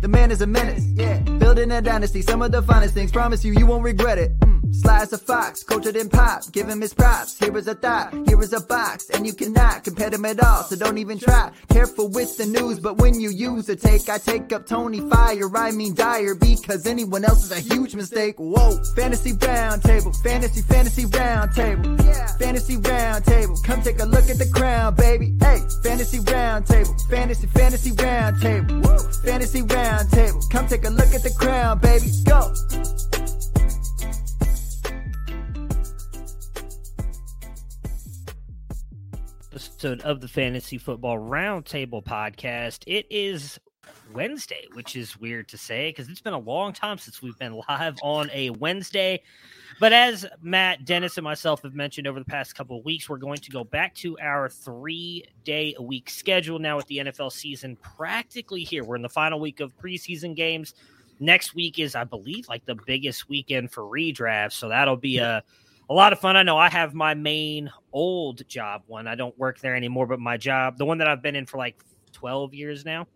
The man is a menace, yeah. Building a dynasty, some of the finest things. Promise you, you won't regret it. Mm. Sly as a fox, cultured in pop. Give him his props. Here is a thought, here is a box, and you cannot compare them at all. So don't even try. Careful with the news, but when you use a take, I take up Tony Fire. I mean Dyer, because anyone else is a huge mistake. Whoa, fantasy round table, fantasy, fantasy round table. Fantasy round table, come take a look at the crown, baby. Hey, fantasy round table, fantasy, fantasy round table, Woo. fantasy round table, come take a look at the crown, baby. Go. episode of the Fantasy Football Roundtable podcast. It is Wednesday, which is weird to say because it's been a long time since we've been live on a Wednesday. But as Matt, Dennis, and myself have mentioned over the past couple of weeks, we're going to go back to our three day a week schedule now with the NFL season practically here. We're in the final week of preseason games. Next week is, I believe, like the biggest weekend for redrafts. So that'll be a a lot of fun. I know I have my main old job one. I don't work there anymore, but my job, the one that I've been in for like 12 years now.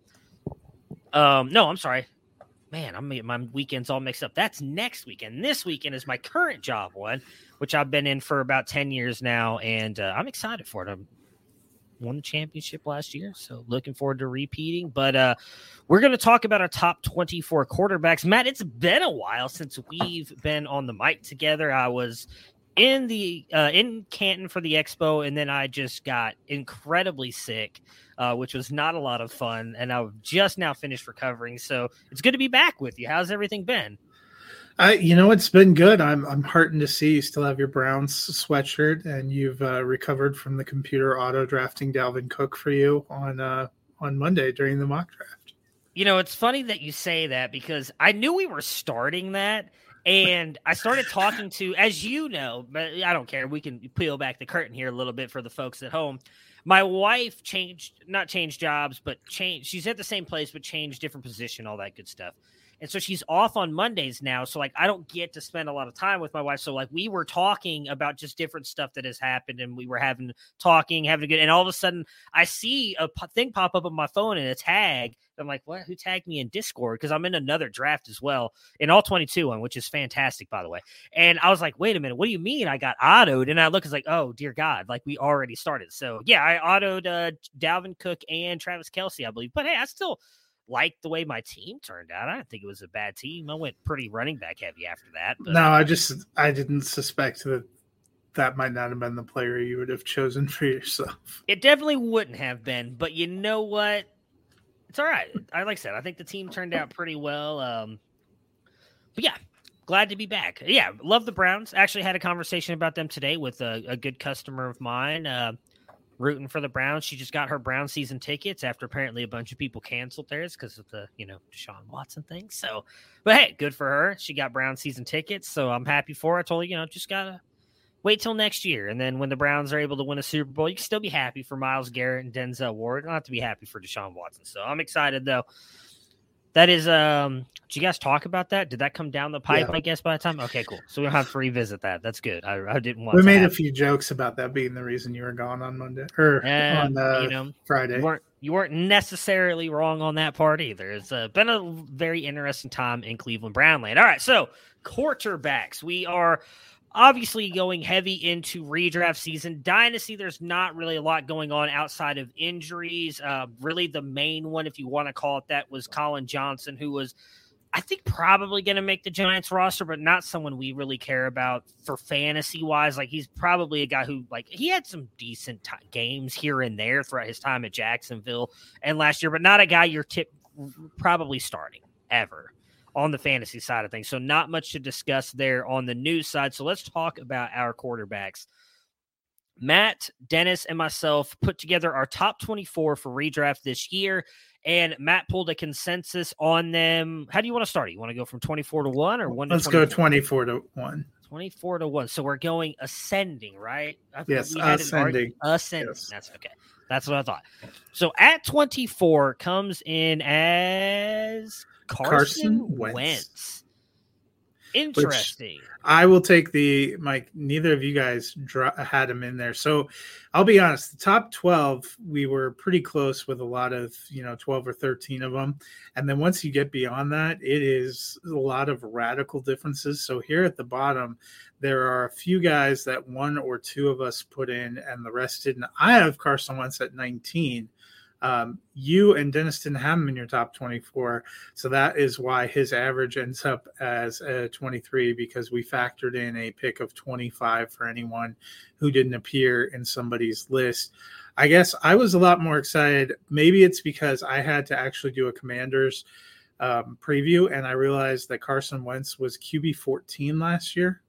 Um, no, I'm sorry. Man, I'm my weekends all mixed up. That's next weekend. This weekend is my current job one, which I've been in for about 10 years now, and uh, I'm excited for it. I won the championship last year, so looking forward to repeating. But uh, we're going to talk about our top 24 quarterbacks. Matt, it's been a while since we've been on the mic together. I was in the uh, in Canton for the expo, and then I just got incredibly sick, uh, which was not a lot of fun. And I've just now finished recovering, so it's good to be back with you. How's everything been? I, you know, it's been good. I'm, I'm heartened to see you still have your Browns sweatshirt, and you've uh, recovered from the computer auto drafting Dalvin Cook for you on uh, on Monday during the mock draft. You know, it's funny that you say that because I knew we were starting that. And I started talking to, as you know, but I don't care. We can peel back the curtain here a little bit for the folks at home. My wife changed, not changed jobs, but changed. She's at the same place, but changed different position, all that good stuff. And so she's off on Mondays now. So like I don't get to spend a lot of time with my wife. So like we were talking about just different stuff that has happened and we were having talking, having a good and all of a sudden I see a thing pop up on my phone and a tag. I'm like, what? Who tagged me in Discord? Because I'm in another draft as well, in all 22 one, which is fantastic, by the way. And I was like, wait a minute, what do you mean I got autoed? And I look, it's like, oh dear God, like we already started. So yeah, I autoed uh, Dalvin Cook and Travis Kelce, I believe. But hey, I still like the way my team turned out. I didn't think it was a bad team. I went pretty running back heavy after that. But No, I just I didn't suspect that that might not have been the player you would have chosen for yourself. It definitely wouldn't have been, but you know what? It's all right. I like I said, I think the team turned out pretty well. Um, but yeah, glad to be back. Yeah, love the Browns. Actually, had a conversation about them today with a, a good customer of mine. Uh, rooting for the Browns. She just got her Brown season tickets after apparently a bunch of people canceled theirs because of the you know Deshaun Watson thing. So, but hey, good for her. She got Brown season tickets, so I'm happy for her. I told her, you know, just gotta wait till next year. And then when the Browns are able to win a Super Bowl, you can still be happy for Myles Garrett and Denzel Ward. Not to be happy for Deshaun Watson. So I'm excited though. That is um did you guys talk about that? Did that come down the pipe, Yeah. I guess, by the time? Okay, cool. So we don't have to revisit that. That's good. I, I didn't want We made a few jokes about that being the reason you were gone on Monday or Eh, on uh, you know, Friday. you weren't you weren't necessarily wrong on that part either. It's uh, been a very interesting time in Cleveland Brownland. All right, so quarterbacks. We are obviously going heavy into redraft season. Dynasty, there's not really a lot going on outside of injuries. Uh, really, the main one, if you want to call it that, was Collin Johnson, who was. I think probably going to make the Giants roster, but not someone we really care about for fantasy wise. Like he's probably a guy who like he had some decent ti games here and there throughout his time at Jacksonville and last year, but not a guy you're tip probably starting ever on the fantasy side of things. So not much to discuss there on the news side. So let's talk about our quarterbacks. Matt, Dennis, and myself put together our top 24 for redraft this year. And Matt pulled a consensus on them. How do you want to start? You want to go from 24 to 1 or 1 to Let's go 24? 24 to 1. 24 to 1. So we're going ascending, right? Yes, we had an arg- ascending. Ascending. Yes. That's okay. That's what I thought. So at 24 comes in as Carson, Carson Wentz. Wentz. Interesting. I will take the Mike. Neither of you guys dra- had him in there, so I'll be honest. The top twelve, we were pretty close with a lot of you know twelve or thirteen of them, and then once you get beyond that, it is a lot of radical differences. So here at the bottom, there are a few guys that one or two of us put in, and the rest didn't. I have Carson Wentz at nineteen. Um, you and Dennis didn't have him in your top 24. So that is why his average ends up as a 23 because we factored in a pick of 25 for anyone who didn't appear in somebody's list. I guess I was a lot more excited. Maybe it's because I had to actually do a Commanders um, preview and I realized that Carson Wentz was QB 14 last year.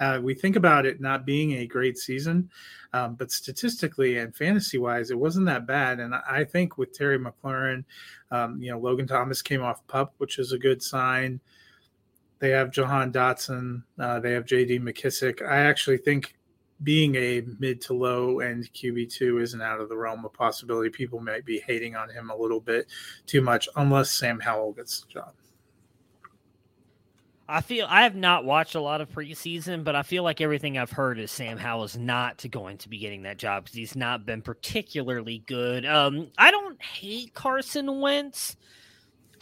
Uh, we think about it not being a great season, um, but statistically and fantasy wise, it wasn't that bad. And I think with Terry McLaurin, um, you know, Logan Thomas came off pup, which is a good sign. They have Jahan Dotson. Uh, they have JD McKissic. I actually think being a mid to low end QB2 isn't out of the realm of possibility. People might be hating on him a little bit too much, unless Sam Howell gets the job. I feel I have not watched a lot of preseason, but I feel like everything I've heard is Sam Howell is not going to be getting that job because he's not been particularly good. Um, I don't hate Carson Wentz.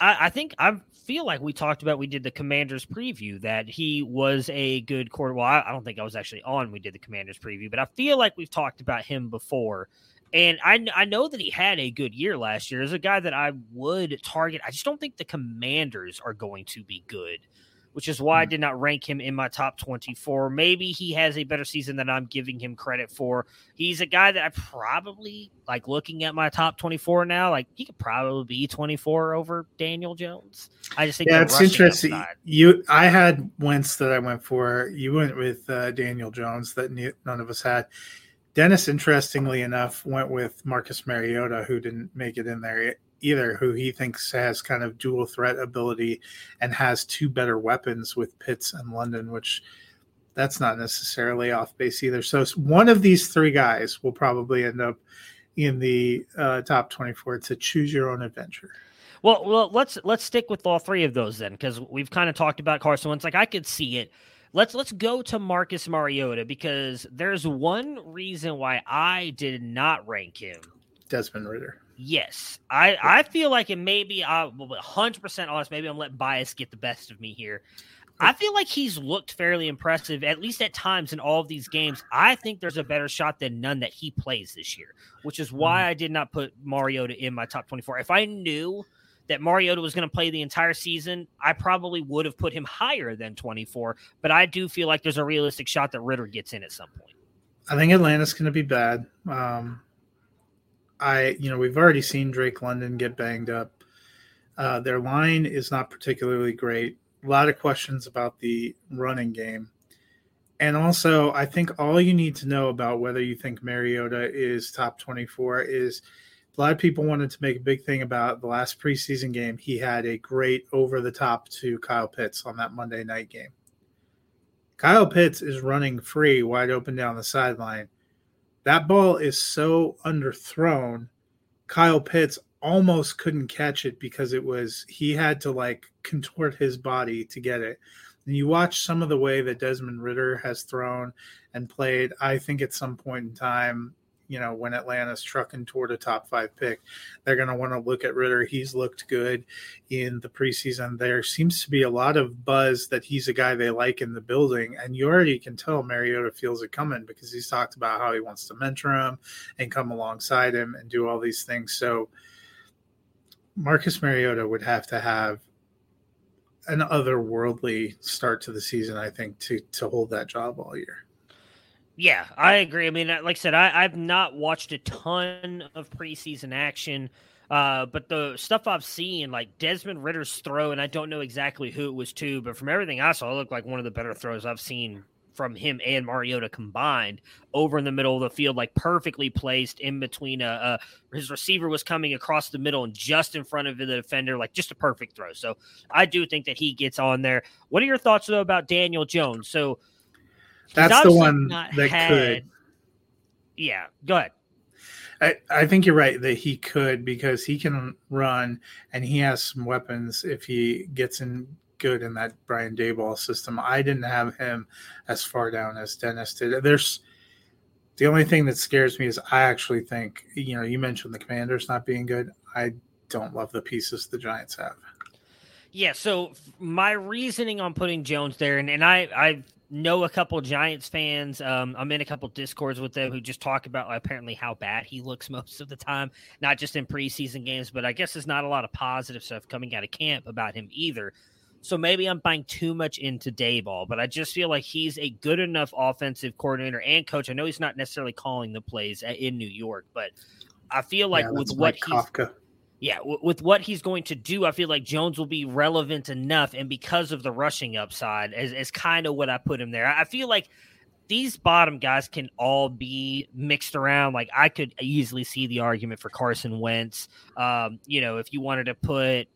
I, I think I feel like we talked about we did the Commanders preview that he was a good quarter. Well, I, I don't think I was actually on. We did the Commanders preview, but I feel like we've talked about him before. And I, I know that he had a good year last year as a guy that I would target. I just don't think the Commanders are going to be good which is why I did not rank him in my top 24. Maybe he has a better season than I'm giving him credit for. He's a guy that I probably like looking at my top 24 now, like he could probably be 24 over Daniel Jones. I just think Yeah, it's interesting. You, I had Wentz that I went for. You went with uh, Daniel Jones that ne- none of us had. Dennis, interestingly enough, went with Marcus Mariota, who didn't make it in there either, who he thinks has kind of dual threat ability and has two better weapons with Pitts and London, which that's not necessarily off base either. So one of these three guys will probably end up in the uh, top 24 to choose your own adventure. Well, well, let's let's stick with all three of those then, because we've kind of talked about Carson Wentz. Like I could see it. Let's let's go to Marcus Mariota because there's one reason why I did not rank him. Desmond Ridder. Yes, I I feel like it maybe I will 100% honest. Maybe I'm letting bias get the best of me here. I feel like he's looked fairly impressive, at least at times in all of these games. I think there's a better shot than none that he plays this year, which is why I did not put Mariota in my top 24. If I knew that Mariota was going to play the entire season, I probably would have put him higher than 24. But I do feel like there's a realistic shot that Ridder gets in at some point. I think Atlanta's going to be bad. Um, I, you know, we've already seen Drake London get banged up. Uh, their line is not particularly great. A lot of questions about the running game. And also, I think all you need to know about whether you think Mariota is top 24 is a lot of people wanted to make a big thing about the last preseason game. He had a great over the top to Kyle Pitts on that Monday night game. Kyle Pitts is running free, wide open down the sideline. That ball is so underthrown. Kyle Pitts almost couldn't catch it because it was he had to like contort his body to get it. And you watch some of the way that Desmond Ridder has thrown and played. I think at some point in time, you know, when Atlanta's trucking toward a top five pick, they're going to want to look at Ridder. He's looked good in the preseason. There seems to be a lot of buzz that he's a guy they like in the building. And you already can tell Mariota feels it coming because he's talked about how he wants to mentor him and come alongside him and do all these things. So Marcus Mariota would have to have an otherworldly start to the season, I think, to to hold that job all year. Yeah, I agree. I mean, uh, like I said, I, I've not watched a ton of preseason action, uh, but the stuff I've seen, like Desmond Ridder's throw, and I don't know exactly who it was to, but from everything I saw, it looked like one of the better throws I've seen from him and Mariota combined over in the middle of the field, like perfectly placed in between. A, a, his receiver was coming across the middle and just in front of the defender, like just a perfect throw. So I do think that he gets on there. What are your thoughts though about Daniel Jones? So that's the one that had, could. Yeah, go ahead. I, I think you're right that he could because he can run and he has some weapons if he gets in good in that Brian Daboll system. I didn't have him as far down as Dennis did. There's the only thing that scares me is I actually think you know you mentioned the Commanders not being good. I don't love the pieces the Giants have. Yeah, so my reasoning on putting Jones there, and, and I I know a couple Giants fans. Um, I'm in a couple discords with them who just talk about apparently how bad he looks most of the time, not just in preseason games, but I guess there's not a lot of positive stuff coming out of camp about him either. So maybe I'm buying too much into Daboll, but I just feel like he's a good enough offensive coordinator and coach. I know he's not necessarily calling the plays in New York, but I feel like yeah, with what he's Kafka yeah, w- with what he's going to do, I feel like Jones will be relevant enough, and because of the rushing upside, is, is kind of what I put him there. I feel like these bottom guys can all be mixed around. Like I could easily see the argument for Carson Wentz. Um, you know, if you wanted to put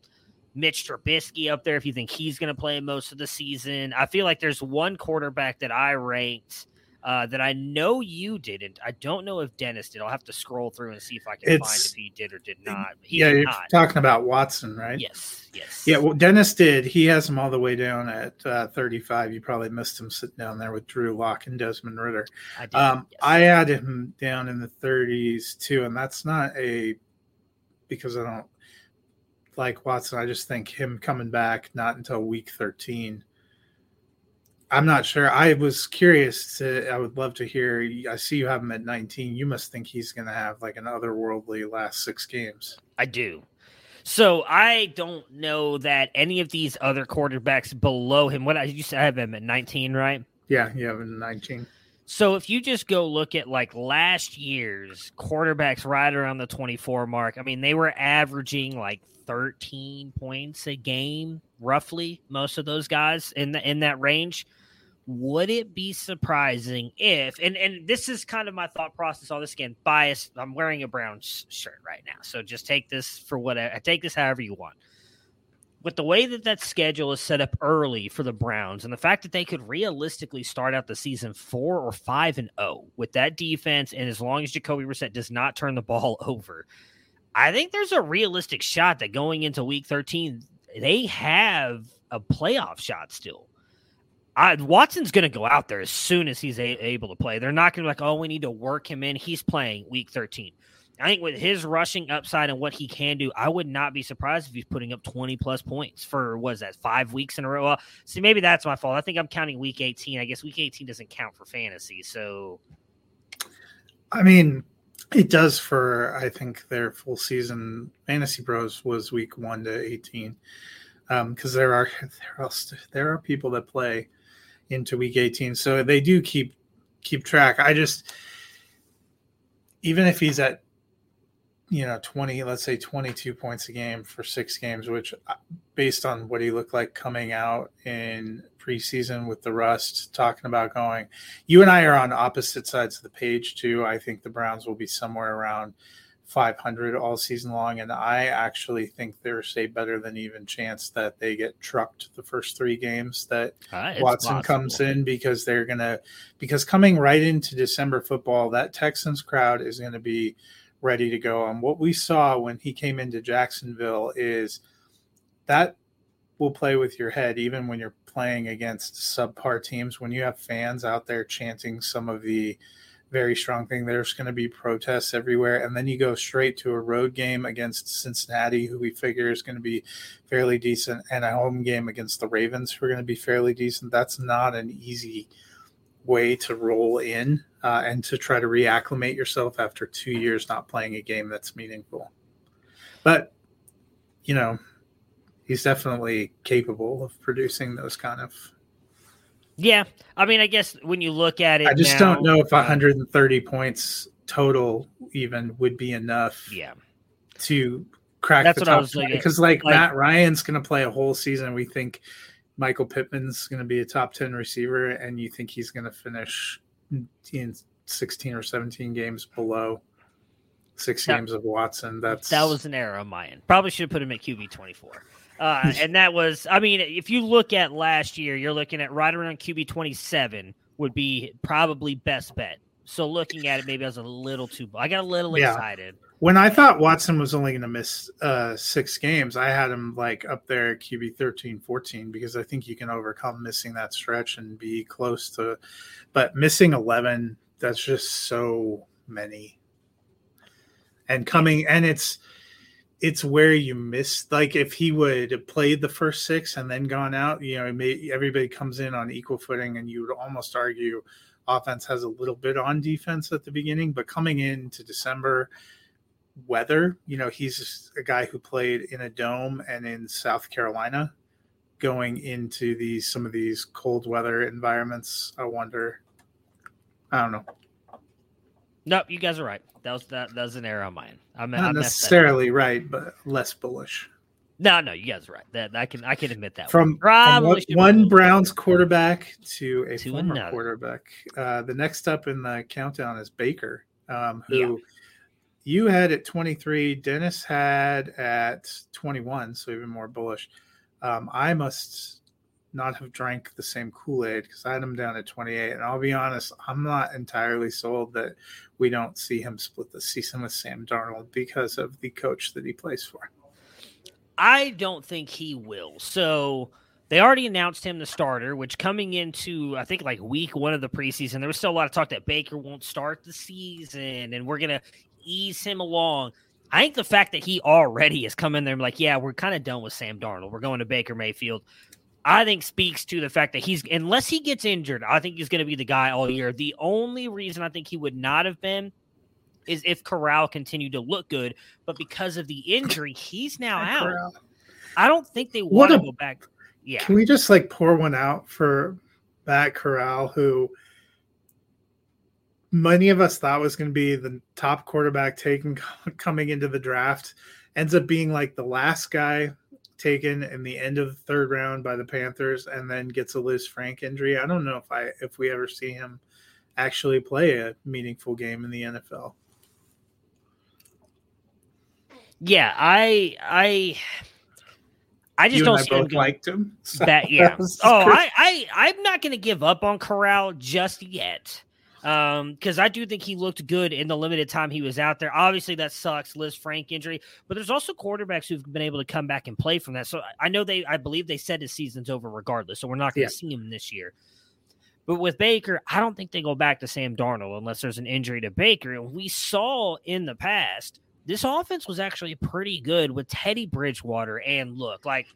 Mitch Trubisky up there, if you think he's going to play most of the season, I feel like there's one quarterback that I ranked uh, that I know you didn't. I don't know if Dennis did. I'll have to scroll through and see if I can it's, find if he did or did not. He yeah, did you're not. talking about Watson, right? Yes, yes. Yeah, well, Dennis did. He has him all the way down at uh, 35. You probably missed him sitting down there with Drew Lock and Desmond Ridder. I did. Um, yes. I had him down in the 30s too, and that's not a because I don't like Watson. I just think him coming back not until week 13 I'm not sure. I was curious to. I would love to hear. I see you have him at 19. You must think he's going to have like an otherworldly last six games. I do. So I don't know that any of these other quarterbacks below him. What I used to have him at 19, right? Yeah, you have him at 19. So if you just go look at like last year's quarterbacks right around the 24 mark, I mean, they were averaging like 13 points a game, roughly, most of those guys in the, in that range would it be surprising if and and this is kind of my thought process on this again bias i'm wearing a brown shirt right now so just take this for what i take this however you want. With the way that that schedule is set up early for the browns and the fact that they could realistically start out the season four or five and oh with that defense and as long as jacoby Brissett does not turn the ball over i think there's a realistic shot that going into week 13 they have a playoff shot still I, Watson's going to go out there as soon as he's a, able to play. They're not going to be like, oh, we need to work him in. He's playing week 13. I think with his rushing upside and what he can do, I would not be surprised if he's putting up 20 plus points for was that, five weeks in a row? Well, see, maybe that's my fault. I think I'm counting week 18. I guess week 18 doesn't count for fantasy. So, I mean, it does for, I think, their full season. Fantasy Pros was week one to 18. Because um, there are there are, there are people that play into week 18. So they do keep keep track. I just even if he's at you know 20 let's say 22 points a game for six games which uh, based on what he looked like coming out in preseason with the rust talking about going you and i are on opposite sides of the page too i think the browns will be somewhere around 500 all season long. And I actually think there's a better than even chance that they get trucked the first three games that Uh, Watson possible. comes in because they're going to, because coming right into December football, that Texans crowd is going to be ready to go. And what we saw when he came into Jacksonville is that will play with your head, even when you're playing against subpar teams. When you have fans out there chanting some of the very strong thing, there's going to be protests everywhere. And then you go straight to a road game against Cincinnati, who we figure is going to be fairly decent, and a home game against the Ravens, who are going to be fairly decent. That's not an easy way to roll in uh, and to try to reacclimate yourself after two years not playing a game that's meaningful. But, you know, he's definitely capable of producing those kind of. Yeah, I mean, I guess when you look at it, I just now- don't know if 130 uh, points total even would be enough Yeah, to crack That's the what I top at. because like, Like- Matt Ryan's going to play a whole season. We think Michael Pittman's going to be a top 10 receiver, and you think he's going to finish in 16 or 17 games below six That- games of Watson. That's that was an error of mine. Probably should have put him at QB twenty four. Uh, and that was, I mean, if you look at last year, you're looking at right around QB 27 would be probably best bet. So looking at it, maybe I was a little too, I got a little Yeah. excited. when I thought Watson was only going to miss uh, six games, I had him like up there at QB 13, 14, because I think you can overcome missing that stretch and be close to, but missing 11, that's just so many. And coming, and it's, it's where you miss, like if he would have played the first six and then gone out, you know, may, everybody comes in on equal footing, and you would almost argue offense has a little bit on defense at the beginning, but coming into December, weather. You know, he's a guy who played in a dome and in South Carolina. Going into these some of these cold weather environments, I wonder. I don't know. Nope, you guys are right. That was that, that was an error on mine. I'm Not necessarily right, but less bullish. No, no, you guys are right. That I can I can admit that. From, from one, one Browns quarterback to a To former another. quarterback. Uh, the next up in the countdown is Baker, um, who Yeah. you had at 23, Dennis had at 21, so even more bullish. Um, I must not have drank the same Kool Aid because I had him down at 28. And I'll be honest, I'm not entirely sold that we don't see him split the season with Sam Darnold because of the coach that he plays for. I don't think he will. So they already announced him the starter, which coming into I think like week one of the preseason, there was still a lot of talk that Baker won't start the season and we're gonna ease him along. I think the fact that he already has come in there and like, yeah, we're kind of done with Sam Darnold. We're going to Baker Mayfield. I think speaks to the fact that he's unless he gets injured, I think he's going to be the guy all year. The only reason I think he would not have been is if Corral continued to look good, but because of the injury, he's now out. I don't think they What want to go back. Yeah, Can we just like pour one out for Matt Corral, who many of us thought was going to be the top quarterback taken coming into the draft, ends up being like the last guy taken in the end of the third round by the Panthers, and then gets a Lisfranc injury. I don't know if I if we ever see him actually play a meaningful game in the NFL. yeah. I, I, I just you don't see him both going liked him. So that. Yeah. Oh. I, I, I'm not going to give up on Corral just yet. Um, because I do think he looked good in the limited time he was out there. Obviously, that sucks, Lisfranc injury, but there's also quarterbacks who've been able to come back and play from that. So I know they, I believe they said his season's over regardless. So we're not going Yeah. to see him this year. But with Baker, I don't think they go back to Sam Darnold unless there's an injury to Baker. And we saw in the past, this offense was actually pretty good with Teddy Bridgewater. And look, like,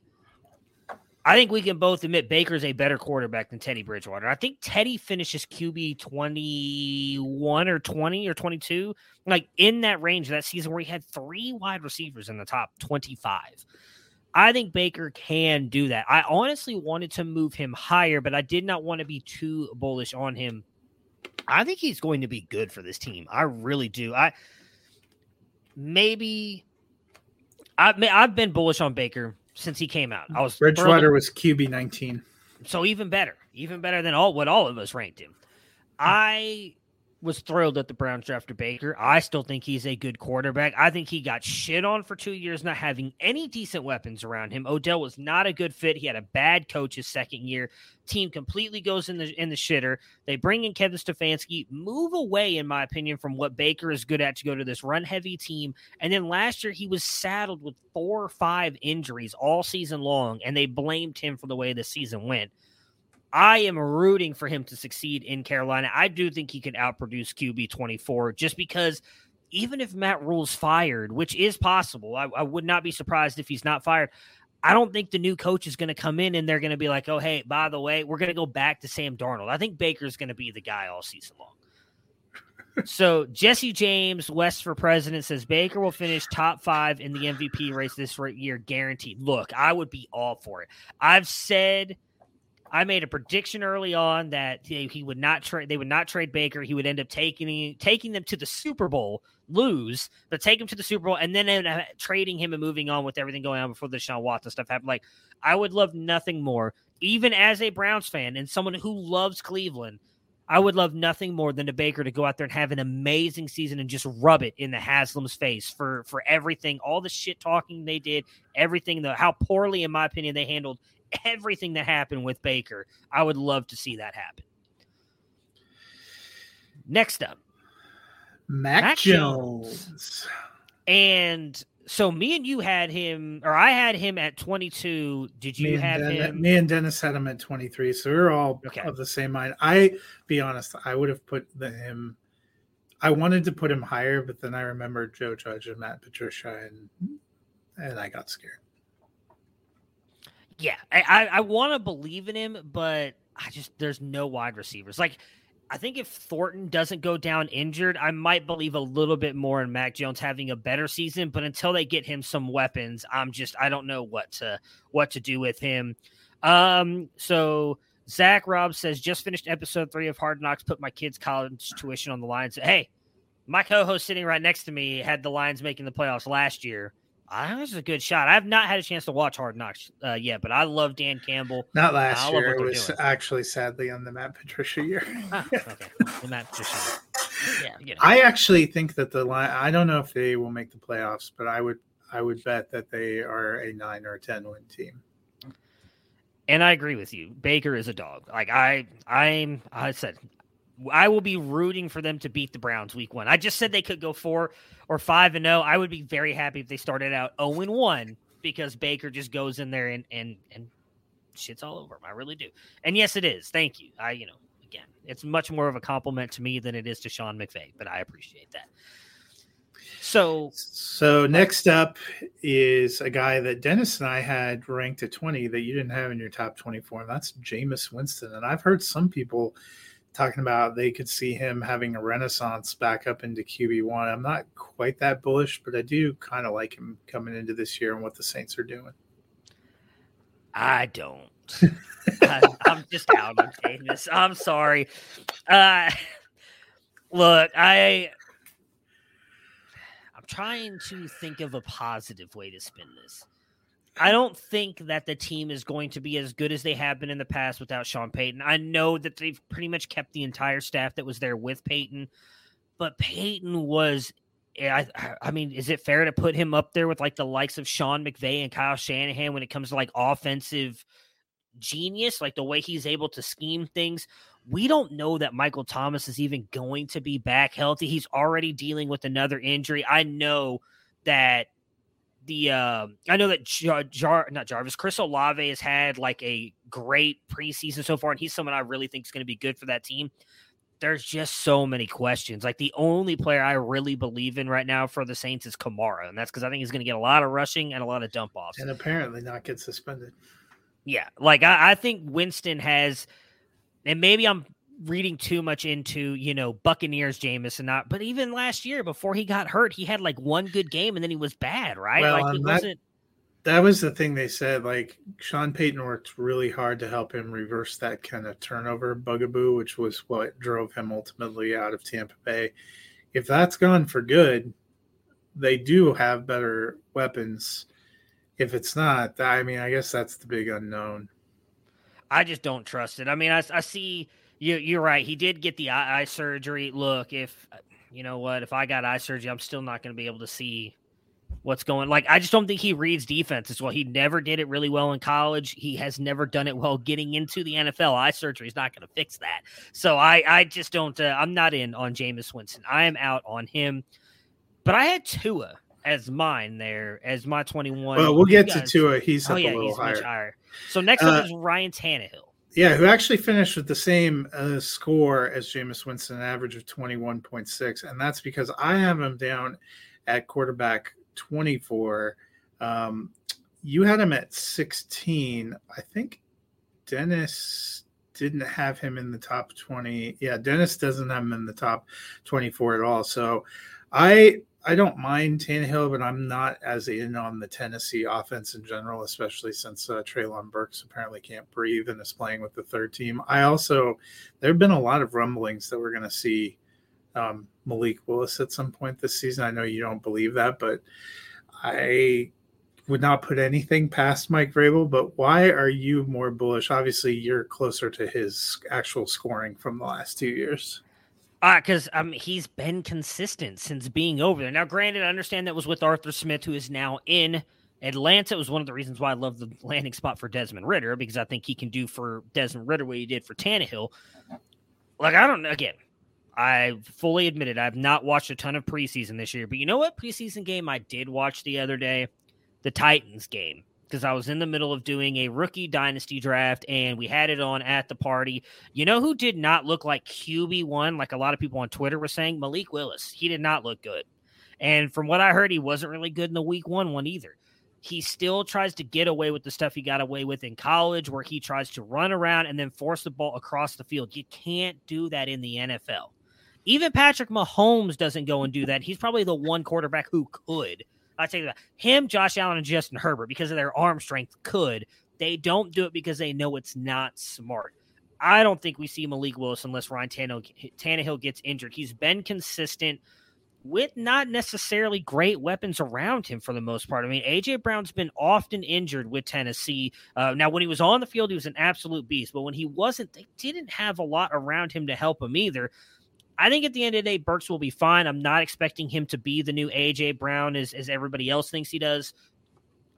I think we can both admit Baker's a better quarterback than Teddy Bridgewater. I think Teddy finishes QB 21 or 20 or 22, like in that range that season where he had three wide receivers in the top 25. I think Baker can do that. I honestly wanted to move him higher, but I did not want to be too bullish on him. I think he's going to be good for this team. I really do. I maybe I I've been bullish on Baker since he came out. I was Bridgewater early- was QB nineteen. so even better, even better than all what all of us ranked him. I was thrilled that the Browns drafted Baker. I still think he's a good quarterback. I think he got shit on for two years, not having any decent weapons around him. Odell was not a good fit. He had a bad coach his second year. Team completely goes in the in the shitter. They bring in Kevin Stefanski, move away, in my opinion, from what Baker is good at to go to this run heavy team. And then last year he was saddled with four or five injuries all season long, and they blamed him for the way the season went. I am rooting for him to succeed in Carolina. I do think he can outproduce QB 24 just because even if Matt Rhule's fired, which is possible, I, I would not be surprised if he's not fired. I don't think the new coach is going to come in and they're going to be like, oh, hey, by the way, we're going to go back to Sam Darnold. I think Baker's going to be the guy all season long. so Jesse James, West for President, says Baker will finish top five in the MVP race this year, guaranteed. Look, I would be all for it. I've said – I made a prediction early on that he would not trade. They would not trade Baker. He would end up taking taking them to the Super Bowl, lose, but take him to the Super Bowl, and then end up trading him and moving on with everything going on before the Sean Watson stuff happened. Like I would love nothing more, even as a Browns fan and someone who loves Cleveland. I would love nothing more than a Baker to go out there and have an amazing season and just rub it in the Haslam's face for for everything, all the shit talking they did, everything, the how poorly, in my opinion, they handled everything that happened with Baker. I would love to see that happen. Next up, Mac, Mac Jones. Jones. And so me and you had him, or I had him at 22. Did you have Den- him? Me and Dennis had him at 23. So we are all okay. of the same mind. I, be honest, I would have put the, him. I wanted to put him higher, but then I remembered Joe Judge and Matt Patricia, and and I got scared. Yeah, I, I, want to believe in him, but I just there's no wide receivers. Like I think if Thornton doesn't go down injured, I might believe a little bit more in Mac Jones having a better season. But until they get him some weapons, I'm just I don't know what to what to do with him. Um, so Zach Robb says just finished episode three of Hard Knocks. Put my kids' college tuition on the line. So, hey, my co-host sitting right next to me had the Lions making the playoffs last year. I think this is a good shot. I've not had a chance to watch Hard Knocks uh, yet, but I love Dan Campbell. Not last year. It was doing. actually sadly on the Matt Patricia year. ah, okay, the Matt Patricia. Yeah, you know. I actually think that the line. I don't know if they will make the playoffs, but I would. I would bet that they are a nine or a ten win team. And I agree with you. Baker is a dog. Like I, I'm. I said I will be rooting for them to beat the Browns week one. I just said they could go four or five and zero. Oh. I would be very happy if they started out zero oh and one because Baker just goes in there and and and shits all over them. I really do. And yes, it is. Thank you. I you know again, it's much more of a compliment to me than it is to Sean McVay, but I appreciate that. So, so next up is a guy that Dennis and I had ranked at 20 that you didn't have in your top 24, and that's Jameis Winston. And I've heard some people talking about they could see him having a renaissance back up into QB1. I'm not quite that bullish, but I do kind of like him coming into this year and what the Saints are doing. I don't. I, am just out on this. I'm sorry. Uh, look, I I'm trying to think of a positive way to spin this. I don't think that the team is going to be as good as they have been in the past without Sean Payton. I know that they've pretty much kept the entire staff that was there with Payton, but Payton was. Eh, I, I mean, is it fair to put him up there with like the likes of Sean McVay and Kyle Shanahan when it comes to like offensive genius, like the way he's able to scheme things? We don't know that Michael Thomas is even going to be back healthy. He's already dealing with another injury. I know that the uh, I know that Jar, Jar not Jarvis Chris Olave has had like a great preseason so far, and he's someone I really think is going to be good for that team. There's just so many questions. Like the only player I really believe in right now for the Saints is Kamara, and that's because I think he's going to get a lot of rushing and a lot of dump offs, and apparently not get suspended. Yeah, like I, I think Winston has, and maybe I'm reading too much into you know Buccaneers Jameis and not, but even last year before he got hurt, he had like one good game and then he was bad, right? Well, like he that, wasn't. That was the thing they said. Like Sean Payton worked really hard to help him reverse that kind of turnover bugaboo, which was what drove him ultimately out of Tampa Bay. If that's gone for good, they do have better weapons. If it's not, I mean, I guess that's the big unknown. I just don't trust it. I mean, I, I see You, you're right. He did get the eye, eye surgery. Look, if you know what, if I got eye surgery, I'm still not going to be able to see what's going like I just don't think he reads defense as well. He never did it really well in college. He has never done it well getting into the NFL. Eye surgery is not going to fix that. So I I just don't uh, I'm not in on Jameis Winston. I am out on him. But I had Tua as mine there as my 21. Well, we'll get to Tua. He's oh yeah, a little he's higher. much higher. So next Uh, up is Ryan Tannehill. Yeah, who actually finished with the same uh, score as Jameis Winston, an average of 21.6. And that's because I have him down at quarterback 24. Um, you had him at 16. I think Dennis didn't have him in the top 20. Yeah, Dennis doesn't have him in the top 24 at all. So I I don't mind Tannehill, but I'm not as in on the Tennessee offense in general, especially since uh, Treylon Burks apparently can't breathe and is playing with the third team. I also, there have been a lot of rumblings that we're going to see um, Malik Willis at some point this season. I know you don't believe that, but I would not put anything past Mike Vrabel. But why are you more bullish? Obviously, you're closer to his actual scoring from the last two years. Uh, because um, he's been consistent since being over there. Now, granted, I understand that was with Arthur Smith, who is now in Atlanta. It was one of the reasons why I love the landing spot for Desmond Ridder because I think he can do for Desmond Ridder what he did for Tannehill. Like, I don't know. Again, I fully admitted I've not watched a ton of preseason this year, but you know what preseason game I did watch the other day? The Titans game because I was in the middle of doing a rookie dynasty draft and we had it on at the party. You know who did not look like QB1 like a lot of people on Twitter were saying? Malik Willis. He did not look good. And from what I heard, he wasn't really good in the week one one either. He still tries to get away with the stuff he got away with in college, where he tries to run around and then force the ball across the field. You can't do that in the NFL. Even Patrick Mahomes doesn't go and do that. He's probably the one quarterback who could. I you that him, Josh Allen, and Justin Herbert, because of their arm strength, could. They don't do it because they know it's not smart. I don't think we see Malik Willis unless Ryan Tannehill, Tannehill gets injured. He's been consistent with not necessarily great weapons around him for the most part. I mean, AJ Brown's been often injured with Tennessee. Uh, now, when he was on the field, he was an absolute beast, but when he wasn't, they didn't have a lot around him to help him either. I think at the end of the day, Burks will be fine. I'm not expecting him to be the new AJ Brown as, as everybody else thinks he does.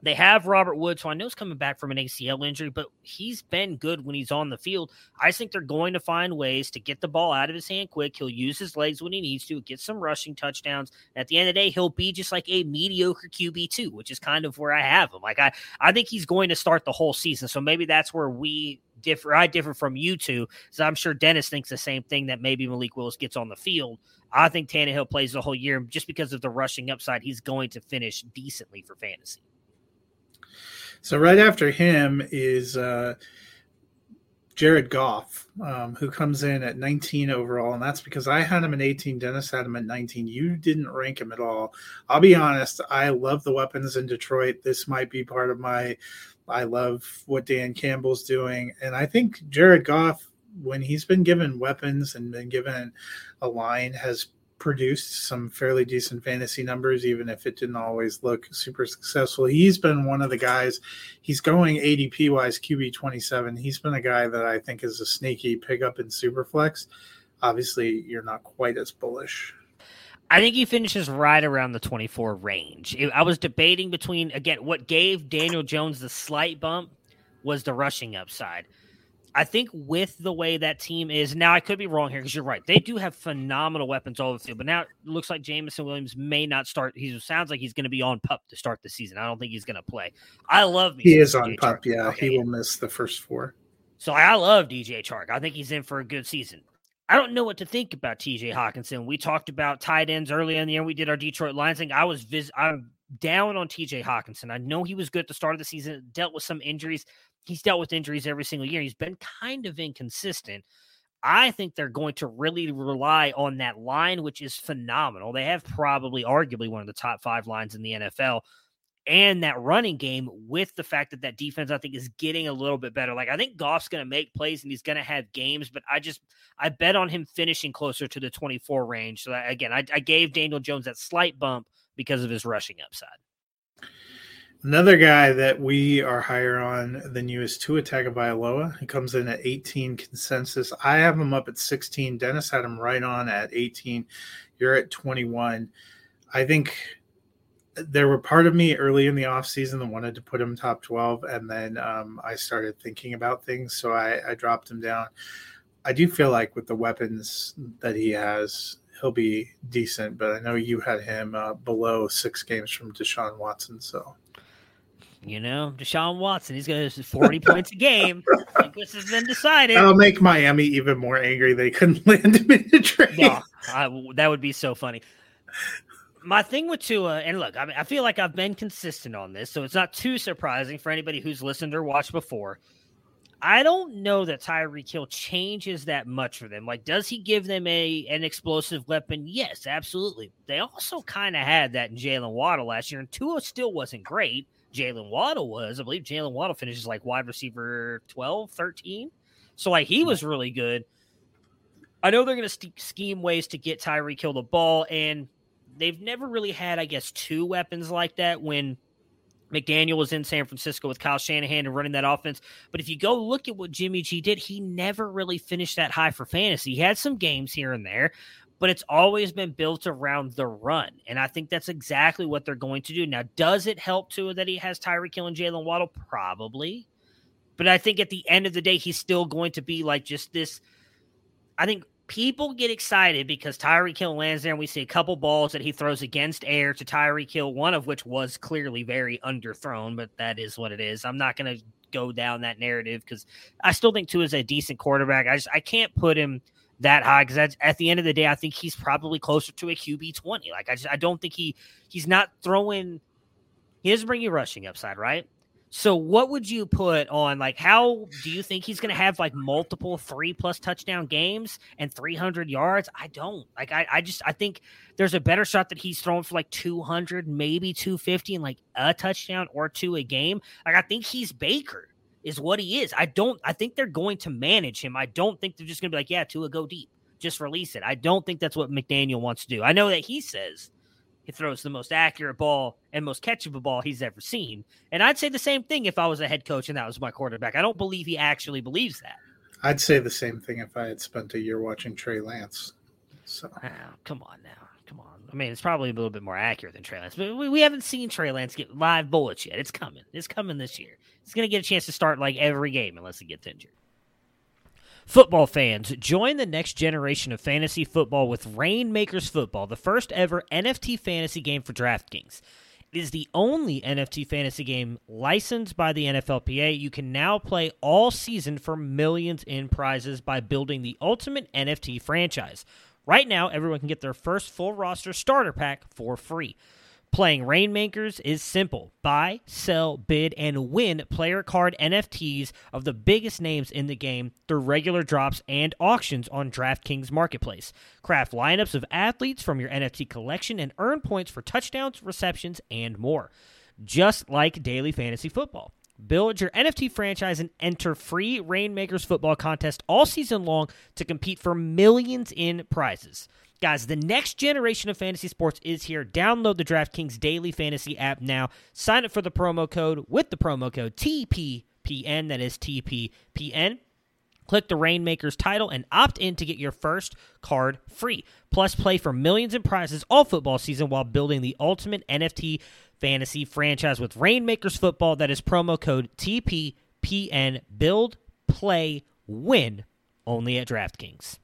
They have Robert Woods, who I know is coming back from an ACL injury, but he's been good when he's on the field. I think they're going to find ways to get the ball out of his hand quick. He'll use his legs when he needs to, get some rushing touchdowns. At the end of the day, he'll be just like a mediocre QB two, which is kind of where I have him. Like I, I think he's going to start the whole season. So maybe that's where we differ. I differ from you two, so I'm sure Dennis thinks the same thing that maybe Malik Willis gets on the field. I think Tannehill plays the whole year just because of the rushing upside. He's going to finish decently for fantasy. So right after him is uh, Jared Goff, um, who comes in at 19 overall, and that's because I had him at 18. Dennis had him at 19. You didn't rank him at all. I'll be honest. I love the weapons in Detroit. This might be part of my. I love what Dan Campbell's doing, and I think Jared Goff, when he's been given weapons and been given a line, has produced some fairly decent fantasy numbers, even if it didn't always look super successful. He's been one of the guys, he's going ADP wise QB 27. He's been a guy that I think is a sneaky pickup in Superflex. Obviously, you're not quite as bullish. I think he finishes right around the 24 range. I was debating between, again, what gave Daniel Jones the slight bump was the rushing upside. I think with the way that team is now, I could be wrong here because you're right. They do have phenomenal weapons all over the field, but now it looks like Jameson Williams may not start. He sounds like he's going to be on pup to start the season. I don't think he's going to play. I love. He is on pup. Chark. Yeah, okay. he will miss the first four. So I love DJ Chark. I think he's in for a good season. I don't know what to think about TJ Hockenson. We talked about tight ends earlier in the year. We did our Detroit Lions thing. I was vis- I'm down on TJ Hockenson. I know he was good at the start of the season, dealt with some injuries he's dealt with injuries every single year. He's been kind of inconsistent. I think they're going to really rely on that line, which is phenomenal. They have probably, arguably, one of the top five lines in the NFL. And that running game, with the fact that that defense, I think, is getting a little bit better. Like, I think Goff's going to make plays and he's going to have games, but I just, I bet on him finishing closer to the 24 range. So, that, again, I, I gave Daniel Jones that slight bump because of his rushing upside. Another guy that we are higher on than you is Tua Tagovailoa. He comes in at 18 consensus. I have him up at 16. Dennis had him right on at 18. You're at 21. I think there were part of me early in the offseason that wanted to put him top 12 and then um, i started thinking about things so I, I, dropped him down i do feel like with the weapons that he has he'll be decent but i know you had him uh, below six games from deshaun watson so you know, Deshaun Watson, he's going to 40 points a game. this has been decided. That'll make Miami even more angry. They couldn't land him in the trade. No, I, that would be so funny my thing with Tua, and look, I, mean, I feel like I've been consistent on this, so it's not too surprising for anybody who's listened or watched before. I don't know that Tyreek Hill changes that much for them. Like, does he give them a an explosive weapon? Yes, absolutely. They also kind of had that in Jaylen Waddle last year, and Tua still wasn't great. Jaylen Waddle was. I believe Jaylen Waddle finishes like wide receiver 12, 13. So, like, he was really good. I know they're going to st- scheme ways to get Tyreek Hill the ball, and they've never really had, I guess, two weapons like that when McDaniel was in San Francisco with Kyle Shanahan and running that offense. But if you go look at what Jimmy G did, he never really finished that high for fantasy. He had some games here and there, but it's always been built around the run. And I think that's exactly what they're going to do. Now, does it help too that he has Tyreek Hill and Jaylen Waddle? Probably. But I think at the end of the day, he's still going to be like just this. I think people get excited because Tyreek Hill lands there and we see a couple balls that he throws against air to Tyreek Hill, one of which was clearly very underthrown, but that is what it is. I'm not going to go down that narrative because I still think Tua is a decent quarterback. I just I can't put him that high because at the end of the day, I think he's probably closer to a QB twenty. Like I just I don't think he he's not throwing. He doesn't bring you rushing upside, right? So what would you put on like how do you think he's going to have like multiple 3 plus touchdown games and 300 yards? I don't. Like I I just I think there's a better shot that he's throwing for like 200, maybe 250 and like a touchdown or two a game. Like I think he's Baker is what he is. I don't I think they're going to manage him. I don't think they're just going to be like, yeah, Tua go deep. Just release it. I don't think that's what McDaniel wants to do. I know that he says he throws the most accurate ball and most catchable ball he's ever seen. And I'd say the same thing if I was a head coach and that was my quarterback. I don't believe he actually believes that. I'd say the same thing if I had spent a year watching Trey Lance. So oh, come on now. Come on. I mean, it's probably a little bit more accurate than Trey Lance, but we, we haven't seen Trey Lance get live bullets yet. It's coming. It's coming this year. He's going to get a chance to start like every game unless he gets injured. Football fans, join the next generation of fantasy football with Rainmakers Football, the first ever NFT fantasy game for DraftKings. It is the only NFT fantasy game licensed by the NFLPA. You can now play all season for millions in prizes by building the ultimate NFT franchise. Right now, everyone can get their first full roster starter pack for free. Playing Rainmakers is simple. Buy, sell, bid, and win player card NFTs of the biggest names in the game through regular drops and auctions on DraftKings Marketplace. Craft lineups of athletes from your NFT collection and earn points for touchdowns, receptions, and more. Just like daily fantasy football. Build your NFT franchise and enter free Rainmakers football contest all season long to compete for millions in prizes. Guys, the next generation of fantasy sports is here. Download the DraftKings Daily Fantasy app now. Sign up for the promo code with the promo code TPPN. That is TPPN. Click the Rainmakers title and opt in to get your first card free. Plus, play for millions in prizes all football season while building the ultimate NFT fantasy franchise with Rainmakers Football. That is promo code TPPN. Build, play, win only at DraftKings.